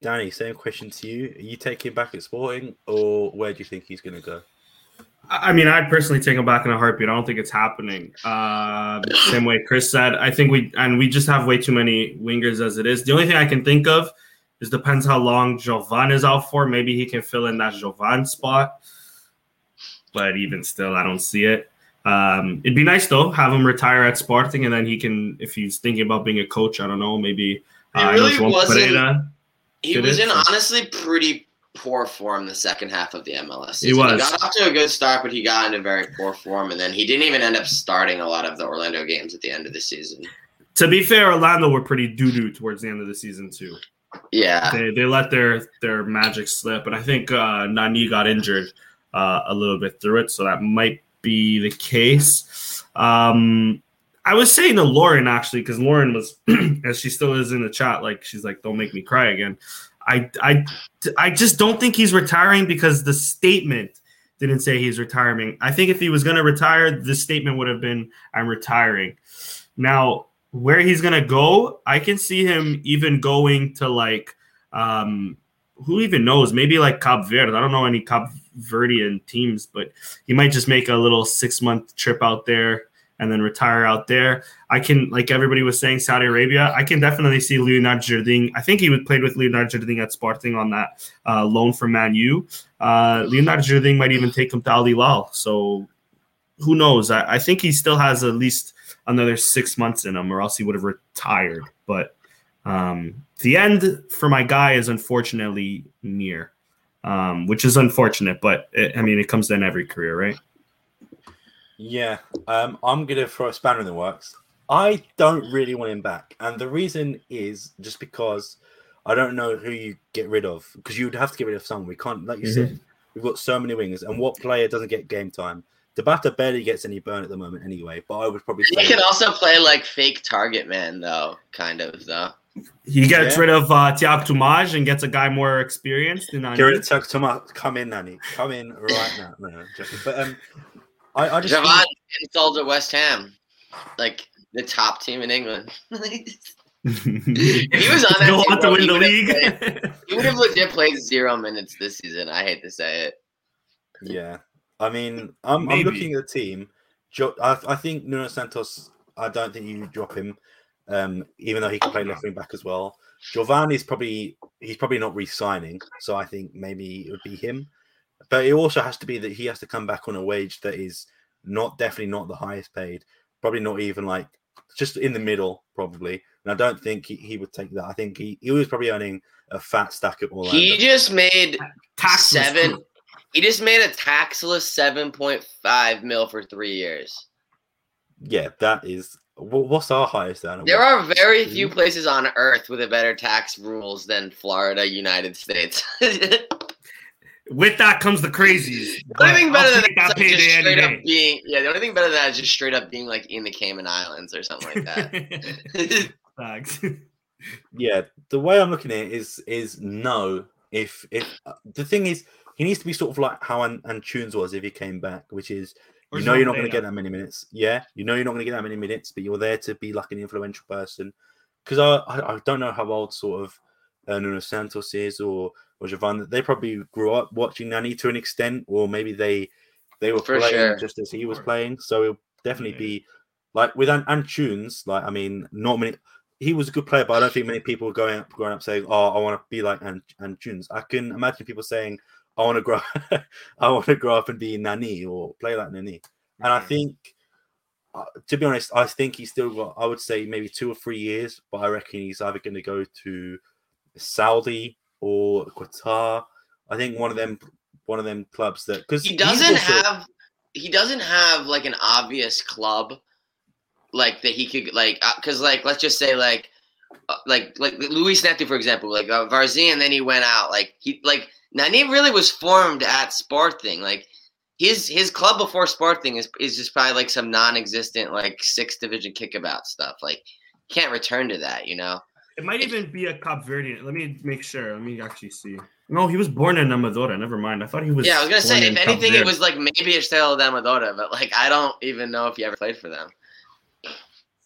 Danny, same question to you. Are you taking back at Sporting, or where do you think he's going to go? I mean, I'd personally take him back in a heartbeat. I don't think it's happening. Uh, same way Chris said. I think we and we just have way too many wingers as it is. The only thing I can think of is depends how long Jovane is out for. Maybe he can fill in that Jovane spot. But even still, I don't see it. Um, it'd be nice though, have him retire at Sporting, and then he can, if he's thinking about being a coach, I don't know, maybe. Uh, really wasn't. He was in honestly pretty poor form the second half of the MLS. Season. He was. He got off to a good start, but he got into very poor form, and then he didn't even end up starting a lot of the Orlando games at the end of the season. To be fair, Orlando were pretty doo doo towards the end of the season too. Yeah, they, they let their their magic slip, and I think uh, Nani got injured uh, a little bit through it, so that might be the case. Um, I was saying to Lauren actually, because Lauren was, as she still is in the chat, like she's like, "Don't make me cry again." I, I, I just don't think he's retiring because the statement didn't say he's retiring. I think if he was going to retire, the statement would have been, "I'm retiring." Now, where he's going to go, I can see him even going to like, um, who even knows? Maybe like Cap Verde. I don't know any Cap Verdean teams, but he might just make a little six month trip out there and then retire out there. I can, like everybody was saying, Saudi Arabia. I can definitely see Leonard Jardim. I think he would played with Leonard Jardim at Sporting on that uh, loan from Man U. Uh, Leonard Jardim might even take him to Al Hilal. So who knows? I, I, think he still has at least another six months in him, or else he would have retired. But um, the end for my guy is unfortunately near, um, which is unfortunate. But it, I mean, it comes in every career, right? Yeah, um, I'm going to throw a spanner in the works. I don't really want him back, and the reason is just because I don't know who you get rid of because you'd have to get rid of someone. We can't, like you mm-hmm. said, we've got so many wings, and what player doesn't get game time? Tabata barely gets any burn at the moment, anyway. But I would probably. He can also play like fake target man, though, kind of though. He gets yeah. rid of uh, Tiago Tomás and gets a guy more experienced. Than Get rid of Tiago Tomás. Come in, Nani. Come in right now. No, no, but um, I, I just Javon installed at West Ham, like the top team in England. if he was on that Go team, on to win the league. Played, he would have legit played zero minutes this season. I hate to say it. Yeah, I mean, I'm, I'm looking at the team. I, I think Nuno Santos. I don't think you drop him, um, even though he can play left wing back as well. Giovanni's probably he's probably not re-signing, so I think maybe it would be him. But it also has to be that he has to come back on a wage that is not definitely not the highest paid, probably not even like just in the middle, probably. And I don't think he, he would take that. I think he, he was probably earning a fat stack at Orlando. He just made tax seven. He just made a taxless seven point five mil for three years. Yeah, that is what's our highest then? There are very few places on earth with a better tax rules than Florida, United States. With that comes the crazies. The only thing better than that, is just straight up being yeah. The only thing better than that is just straight up being like in the Cayman Islands or something like that. Thanks. yeah, the way I'm looking at it is is no. If if uh, the thing is, he needs to be sort of like how An- Antunes was if he came back, which is or you know you're not going to get that many minutes. Yeah, you know you're not going to get that many minutes, but you're there to be like an influential person. Because I, I, I don't know how old sort of uh, Nuno Santos is or or Jovane, they probably grew up watching Nani to an extent, or maybe they they were For playing sure. just as he was playing. So it'll definitely yeah. be like with An- Antunes. Like I mean, not many. He was a good player, but I don't think many people were going up, growing up saying, "Oh, I want to be like An- Antunes." I can imagine people saying, "I want to grow, I want to grow up and be Nani or play like Nani." And I think, uh, to be honest, I think he's still got. I would say maybe two or three years, but I reckon he's either going to go to Saudi or Qatar. I think one of them, one of them clubs that because he doesn't also, have, he doesn't have like an obvious club like that he could like because uh, like let's just say like uh, like like Luis Neto for example, like uh, Varzim, and then he went out. Like he like Nani really was formed at Sporting. Like his his club before Sporting is is just probably like some non-existent like sixth division kickabout stuff. Like can't return to that, you know. It might even be a Cap Verde. Let me make sure. Let me actually see. No, he was born in Amadora. Never mind. I thought he was. Yeah, I was gonna say if anything, it was like maybe Estrela de Amadora, but like I don't even know if he ever played for them.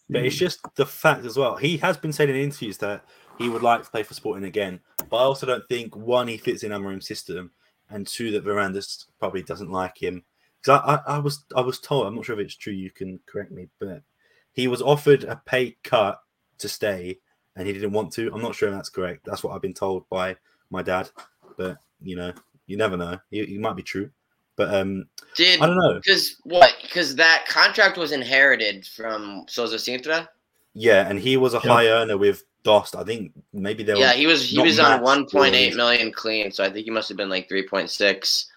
But it's just the fact as well. He has been saying in interviews that he would like to play for Sporting again. But I also don't think one he fits in Amorim's system, and two that Varandas probably doesn't like him. Because I, I, I was I was told I'm not sure if it's true. You can correct me, but he was offered a pay cut to stay, and he didn't want to. I'm not sure if that's correct. That's what I've been told by my dad. But you know, you never know. It, it might be true. But um, Did, I don't know because what? Because that contract was inherited from Sousa Cintra. Yeah, and he was a high earner with Dost. I think maybe they. Yeah, he was he was on one point eight million clean, so I think he must have been like three point six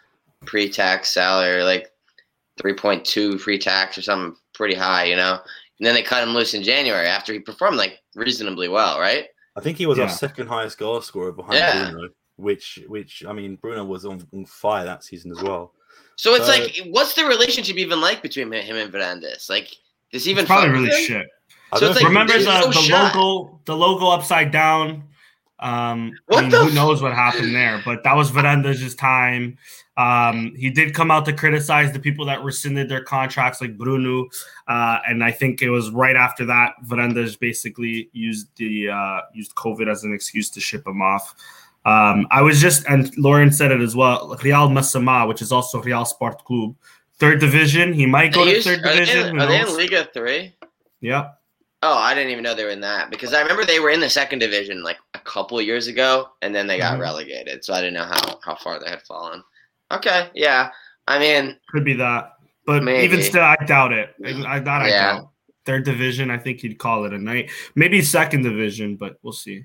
pre-tax salary, like three point two pre-tax or something pretty high, you know. And then they cut him loose in January after he performed like reasonably well, right? I think he was yeah. our second highest goal scorer behind yeah. Bruno, which which I mean Bruno was on, on fire that season as well. So it's like, what's the relationship even like between him and Varandas? Like, does he even probably really shit? So it's like, remember the, no the logo, the logo upside down. Um, I mean, who f- knows what happened there? But that was Varandas' time. Um, he did come out to criticize the people that rescinded their contracts, like Bruno, uh, and I think it was right after that Varandas basically used the uh, used COVID as an excuse to ship him off. Um, I was just, and Lauren said it as well. Real Massama, which is also Real Sport Club, third division. He might go to third are division. They in, are they in Liga Three? Yeah. Oh, I didn't even know they were in that because I remember they were in the second division like a couple of years ago, and then they got mm-hmm. relegated. So I didn't know how how far they had fallen. Okay, yeah. I mean, could be that, but maybe. even still, I doubt it. I, I that I yeah. doubt. Third division, I think he'd call it a night. Maybe second division, but we'll see.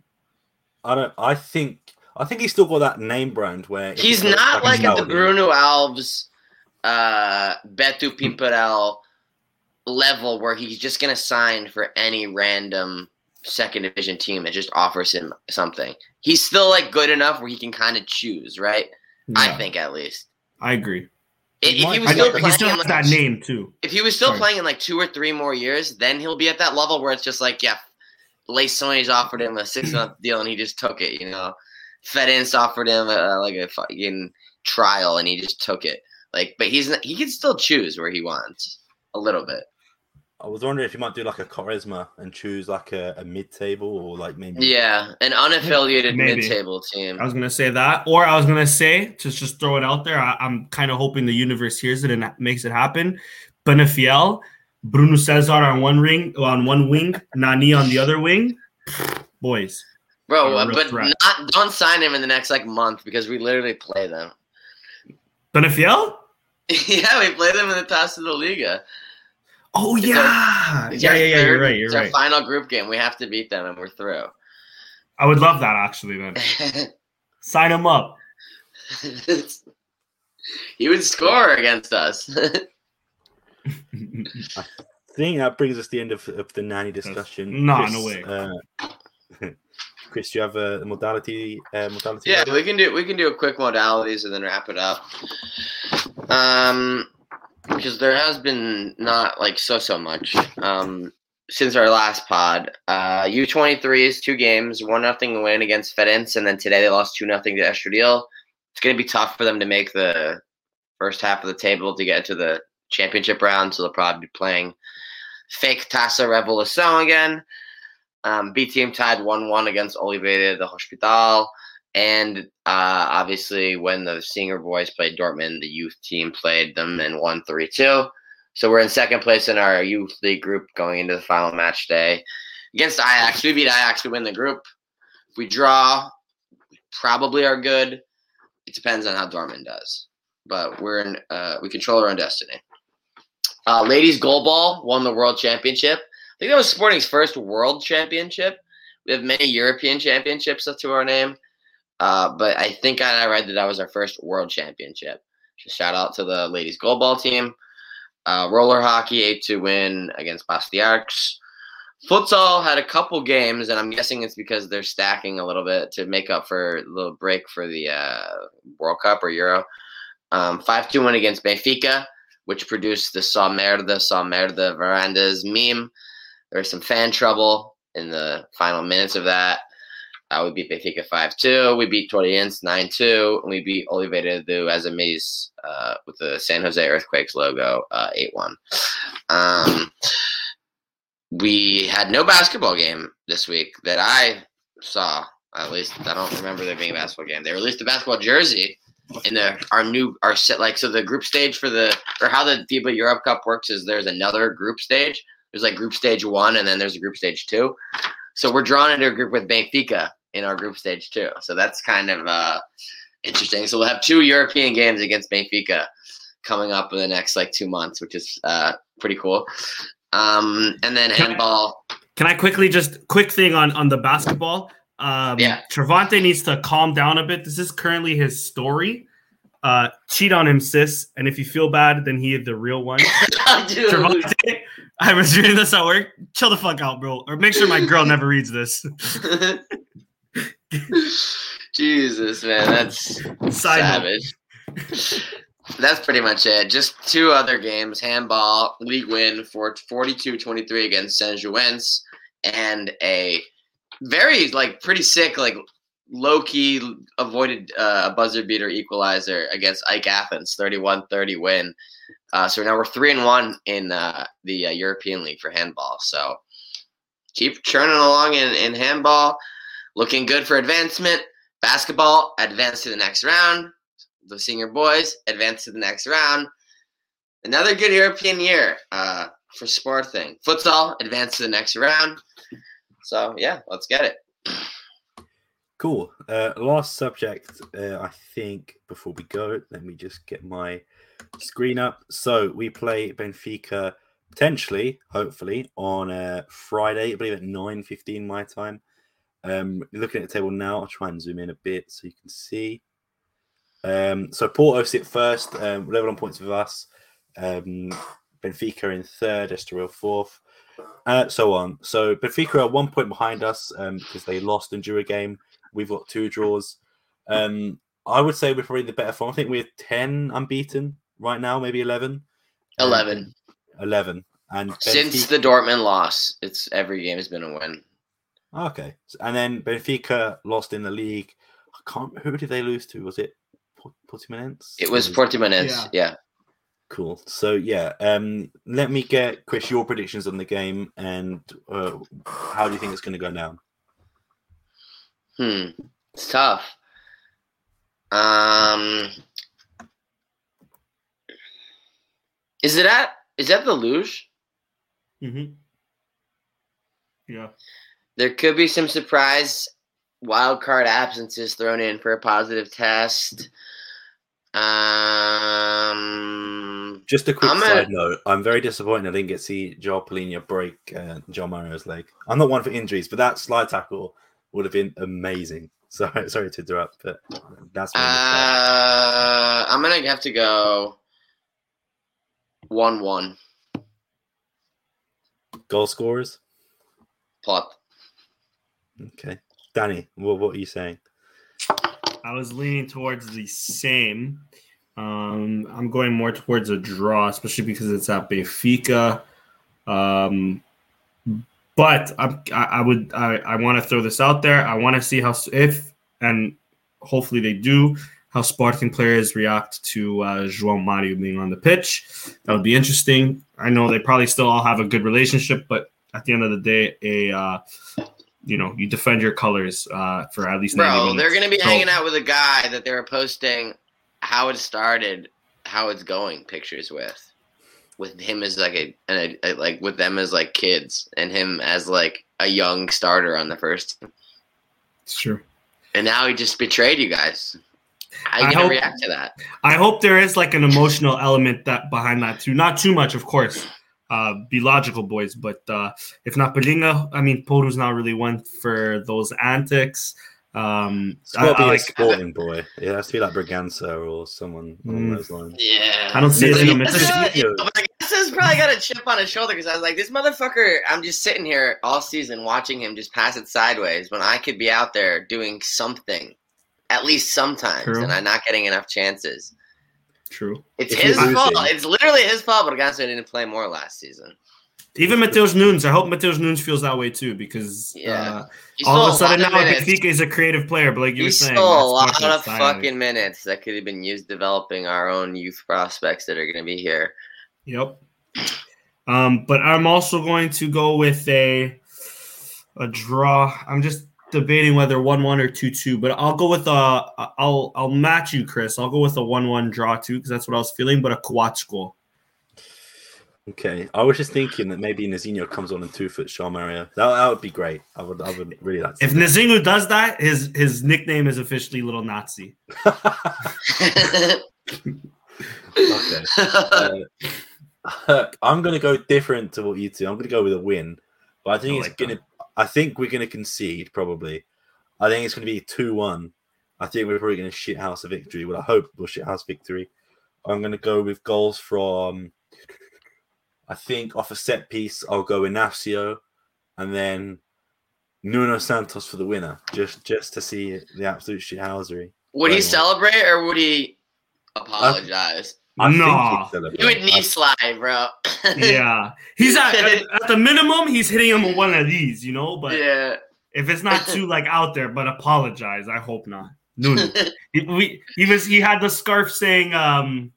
I don't. I think I think he's still got that name brand where he's not like at the Bruno Alves, uh, Beto Pimparel level where he's just gonna sign for any random second division team that just offers him something. He's still like good enough where he can kind of choose, right? Yeah. I think at least. I agree. If, if he was still playing he still like, that name too. If he was still Sorry. playing in like two or three more years, then he'll be at that level where it's just like, yeah, Lace Sony's offered him a six month deal and he just took it, you know. Fedins offered him a, like a fucking trial, and he just took it. Like, but he's he can still choose where he wants a little bit. I was wondering if you might do like a charisma and choose like a, a mid-table or like maybe yeah, an unaffiliated mid-table team. I was gonna say that, or I was gonna say to just throw it out there. I, am kind of hoping the universe hears it and makes it happen. Penafiel, Bruno Cesar on one ring, on one wing, Nani on the other wing. Boys, Bro, uh, but not, don't sign him in the next like month because we literally play them. Penafiel? yeah, we play them in the Taça da Liga. Oh yeah. Our, yeah, yeah, yeah, you're right. You're it's right. our final group game. We have to beat them and we're through. I would love that actually then. Sign him up. he would score against us. I think that brings us to the end of, of the Nani discussion. No, Chris, no way. Uh, Chris, do you have a modality? Uh, modality yeah, we can do we can do a quick modalities and then wrap it up. Um, because there has been not like so so much. Um, since our last pod, uh, U twenty three is two games, one nothing win against Fedens, and then today they lost two nothing to Estoril. It's going to be tough for them to make the first half of the table to get to the championship round, so they'll probably be playing fake Taça Revelação again. Um, B team tied 1 1 against Oliveira the Hospital. And uh, obviously, when the Singer boys played Dortmund, the youth team played them and won 3 2. So we're in second place in our youth league group going into the final match day against Ajax. We beat Ajax, we win the group. If we draw, we probably are good. It depends on how Dortmund does. But we're in, uh, we control our own destiny. Uh, ladies goalball won the world championship. I think that was Sporting's first world championship. We have many European championships to our name, uh, but I think I read that that was our first world championship. Shout out to the ladies goalball team. Uh, roller hockey, 8 2 win against Bastiarcs. Futsal had a couple games, and I'm guessing it's because they're stacking a little bit to make up for a little break for the uh, World Cup or Euro. Um, 5 2 win against Benfica, which produced the Saw Merda, Saw Merda Varandas meme. There was some fan trouble in the final minutes of that. Uh, we beat Benfica 5 2. We beat Torrientes 9 2. And we beat Oliveira do Azeméis uh, with the San Jose Earthquakes logo 8 uh, 1. Um, we had no basketball game this week that I saw. At least I don't remember there being a basketball game. They released a basketball jersey in the our new our set like so the group stage for the or how the FIBA Europe Cup works is there's another group stage. There's like group stage one and then there's a group stage two. So we're drawn into a group with Benfica in our group stage too. So that's kind of uh, interesting. So we'll have two European games against Benfica coming up in the next like two months, which is uh, pretty cool. Um, and then handball. Can I quickly just quick thing on on the basketball? Um, yeah, Travante needs to calm down a bit. This is currently his story. Uh, cheat on him, sis. And if you feel bad, then he is the real one. Travante, I was reading this at work. Chill the fuck out, bro. Or make sure my girl never reads this. Jesus, man, that's Side savage. that's pretty much it. Just two other games handball, league win for 42 23 against Saint Jouens, and a very, like, pretty sick, like, low key avoided uh, a buzzer beater equalizer against AEK Athens, 31 30 win. Uh, so now we're three and one in uh, the uh, European League for handball. So keep churning along in, in handball. Looking good for advancement. Basketball, advance to the next round. The senior boys advance to the next round. Another good European year uh, for Sporting. Futsal, advance to the next round. So yeah, let's get it. Cool. Uh, last subject, uh, I think, before we go, let me just get my screen up. So we play Benfica potentially, hopefully, on uh, Friday, I believe at 9.15 my time. Um, looking at the table now, I'll try and zoom in a bit so you can see. Um, so Porto sit first, um, level on points with us. Um, Benfica in third, Estoril fourth, uh, so on. So Benfica are one point behind us um, because they lost and drew a game. We've got two draws. Um, I would say we're probably in the better form. I think we're 10 unbeaten right now, maybe 11. 11. 11. And since the Dortmund loss, it's every game has been a win. Okay, and then Benfica lost in the league. I can't. Who did they lose to? Was it Portimonense? It was Portimonense. Yeah. yeah. Cool. So yeah, um, let me get Chris your predictions on the game and uh, how do you think it's going to go down? Hmm, it's tough. Um, is it at? Is that the Luz? Mm-hmm. Yeah. There could be some surprise wild card absences thrown in for a positive test. Um, Just a quick I'm side a, note: I'm very disappointed I didn't get to see Joao Palhinha break uh, João Mario's leg. I'm not one for injuries, but that slide tackle would have been amazing. Sorry, sorry to interrupt, but that's. Uh, I'm gonna have to go one-one. Goal scorers. Plot. Okay, Danny, what what are you saying? I was leaning towards the same. Um, I'm going more towards a draw, especially because it's at Benfica. Um, but I, I would I, I want to throw this out there. I want to see how if and hopefully they do how Sporting players react to uh, João Mario being on the pitch. That would be interesting. I know they probably still all have a good relationship, but at the end of the day, a uh, you know you defend your colors uh, for at least. Bro, they're gonna be so, hanging out with a guy that they're posting how it started, how it's going pictures with, with him as like a, a, a like with them as like kids and him as like a young starter on the first. It's true. And now he just betrayed you guys. How you I hope, react to that? I hope there is like an emotional element that behind that too. Not too much, of course uh, be logical, boys. But uh, if not Palhinha, I mean, Porro's not really one for those antics. Um, it's got to be I, a like, sporting boy. It has to be like Bragança or someone along mm, those lines. Yeah, I don't see it in him. Bragança's was probably got a chip on his shoulder because I was like, this motherfucker. I'm just sitting here all season watching him just pass it sideways when I could be out there doing something, at least sometimes, True. and I'm not getting enough chances. True. It's If his fault. losing- It's literally his fault. But Augusta didn't play more last season. Even Matheus Nunes, I hope Matheus Nunes feels that way too because Yeah. uh, all of a sudden now minutes. Benfica is a creative player, but like you He were saying, stole a that's lot fucking of silent. fucking minutes that could have been used developing our own youth prospects that are going to be here. Yep. Um, but I'm also going to go with a a draw. I'm just debating whether one one or two two, but I'll go with a. I'll I'll match you, Chris. I'll go with a one one draw too because that's what I was feeling. But a Kawach goal. Okay, I was just thinking that maybe Nazinho comes on in two foot João Mario. That, that would be great. I would, I would really like. To If see Nazinho does that, his his nickname is officially Little Nazi. okay, uh, I'm going to go different to what you two. I'm going to go with a win, but I think I it's like going to. I think we're going to concede probably. I think it's going to be two one. I think we're probably going to shit house a victory. Well, I hope we'll shit house victory. I'm going to go with goals from. I think off a set piece, I'll go Inacio, and then Nuno Santos for the winner, just just to see the absolute shithousery. would he celebrate or would he apologize? I think No. he'd you would knee slide, bro. Yeah, he's at, at at the minimum. He's hitting him with one of these, you know. But yeah. if it's not too like out there, but apologize. I hope not. Nuno. he, we, he was he had the scarf saying um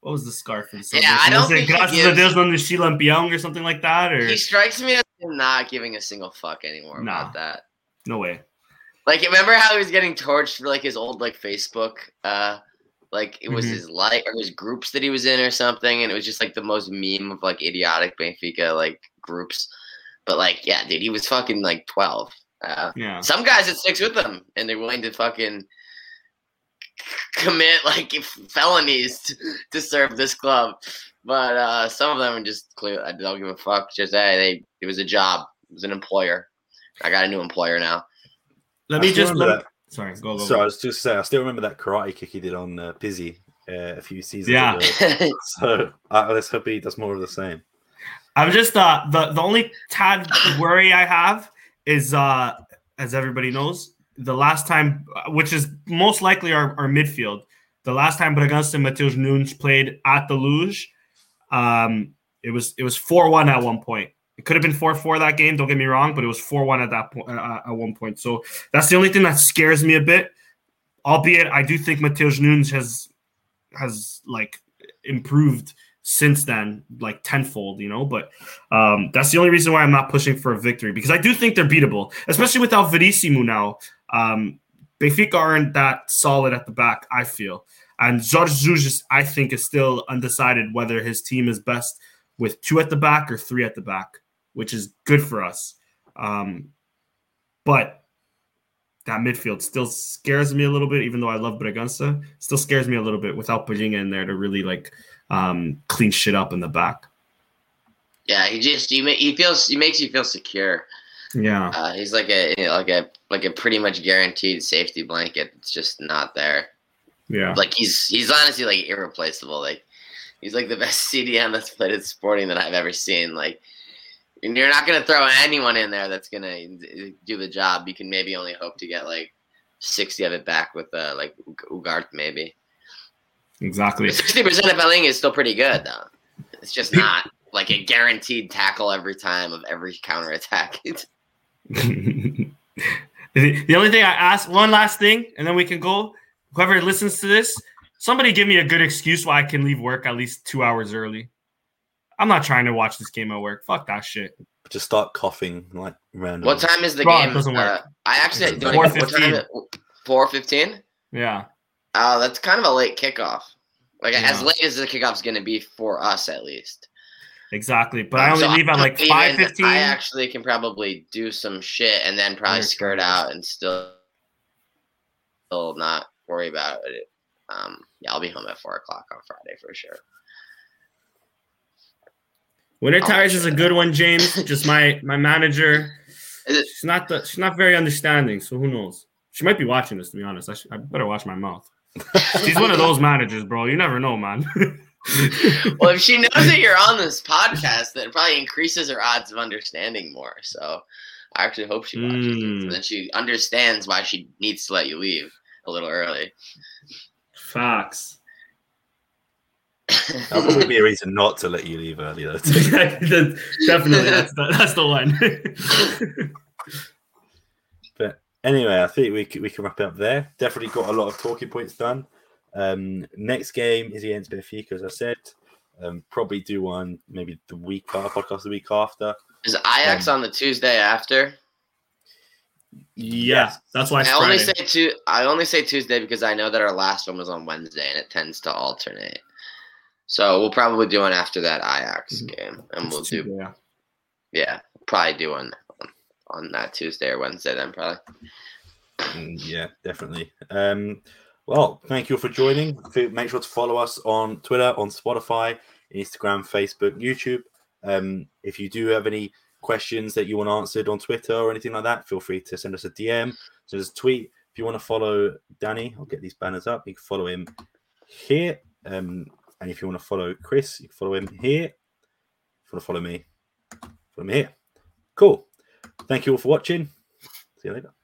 what was the scarf in Yeah, I don't was it think he Gracias a gives- Dios no nos chilampião or something like that or he strikes me as not giving a single fuck anymore Nah. about that. no way. Like, remember how he was getting torched for like his old like Facebook, uh, like it was Mhm. his like or his groups that he was in or something, and it was just like the most meme of like idiotic Benfica like groups. But like, yeah, dude, he was fucking like twelve. Uh, Yeah. some guys it sticks with them, and they're willing to fucking commit like felonies to, to serve this club. But uh, some of them are just clear. I don't give a fuck. Just hey, they it was a job. It was an employer. I got a new employer now. Let I me just remember let, sorry, go go. So I was just saying, I still remember that karate kick he did on uh, Pizzi uh, a few seasons Yeah. ago. So uh, let's hope he does more of the same. I'm just uh the the only tad worry I have is uh as everybody knows the last time which is most likely our, our midfield the last time Bragança and Matheus Nunes played at the Luz um it was it was 4-1 at one point it could have been 4-4 that game don't get me wrong but it was 4-1 at that point uh, at one point so that's the only thing that scares me a bit albeit I do think Matheus Nunes has has like improved since then, like tenfold, you know. But um, that's the only reason why I'm not pushing for a victory because I do think they're beatable, especially without Verissimo now. Um, Benfica aren't that solid at the back, I feel. And Jorge Jesus, I think, is still undecided whether his team is best with two at the back or three at the back, which is good for us. Um, but that midfield still scares me a little bit, even though I love Bragança. Still scares me a little bit without Palhinha in there to really like um, clean shit up in the back. Yeah, he just he, ma- he feels he makes you feel secure. Yeah. Uh, he's like a you know, like a like a pretty much guaranteed safety blanket. It's just not there. Yeah. Like he's he's honestly like irreplaceable. Like he's like the best CDM that's played at Sporting that I've ever seen. Like and you're not gonna throw anyone in there that's gonna do the job. You can maybe only hope to get like sixty of it back with uh, like Ugarte maybe. Exactly. Sixty percent of Belling is still pretty good though. It's just not like a guaranteed tackle every time of every counter attack. the, the only thing I ask, one last thing, and then we can go. Whoever listens to this, somebody give me a good excuse why I can leave work at least two hours early. I'm not trying to watch this game at work. Fuck that shit. Just start coughing like random. what time is the Bro, game? doesn't work. Uh, I actually don't even, what 4:15. time? Four fifteen. Yeah. Oh, that's kind of a late kickoff. Like as late as the kickoff's going to be for us, at least. Exactly. But I only So leave at like five fifteen. I actually can probably do some shit and then probably Under skirt two out and still, still not worry about it. Um, yeah, I'll be home at four o'clock on Friday for sure. Winter Oh, tires is a good one, James. Just my my manager. It- She's not the she's not very understanding, so who knows? She might be watching this. To be honest, I, should, I better watch my mouth. She's one of those managers, bro. You never know, man. well, if she knows that you're on this podcast, that probably increases her odds of understanding more. So I actually hope she watches mm. it. So then she understands why she needs to let you leave a little early. Facts. That would be a reason not to let you leave early, though. Definitely, that's the, that's the one. but anyway, I think we can, we can wrap it up there. Definitely got a lot of talking points done. Um, next game is against Benfica, as I said. Um, probably do one maybe the week after, podcast the week after. Is Ajax um, on the Tuesday after? Yeah, that's why. I only say two. I only say Tuesday because I know that our last one was on Wednesday, and it tends to alternate. So we'll probably do one after that Ajax mm-hmm. game, and we'll do. Yeah. Yeah, probably do one on that Tuesday or Wednesday then, probably. Mm, yeah, definitely. Um, well, thank you for joining. Make sure to follow us on Twitter, on Spotify, Instagram, Facebook, YouTube. Um, if you do have any questions that you want answered on Twitter or anything like that, feel free to send us a DM, send us a tweet. If you want to follow Danny, I'll get these banners up. You can follow him here. Um, and if you want to follow Chris, you can follow him here. If you want to follow me, follow me here. Cool. Thank you all for watching. See you later.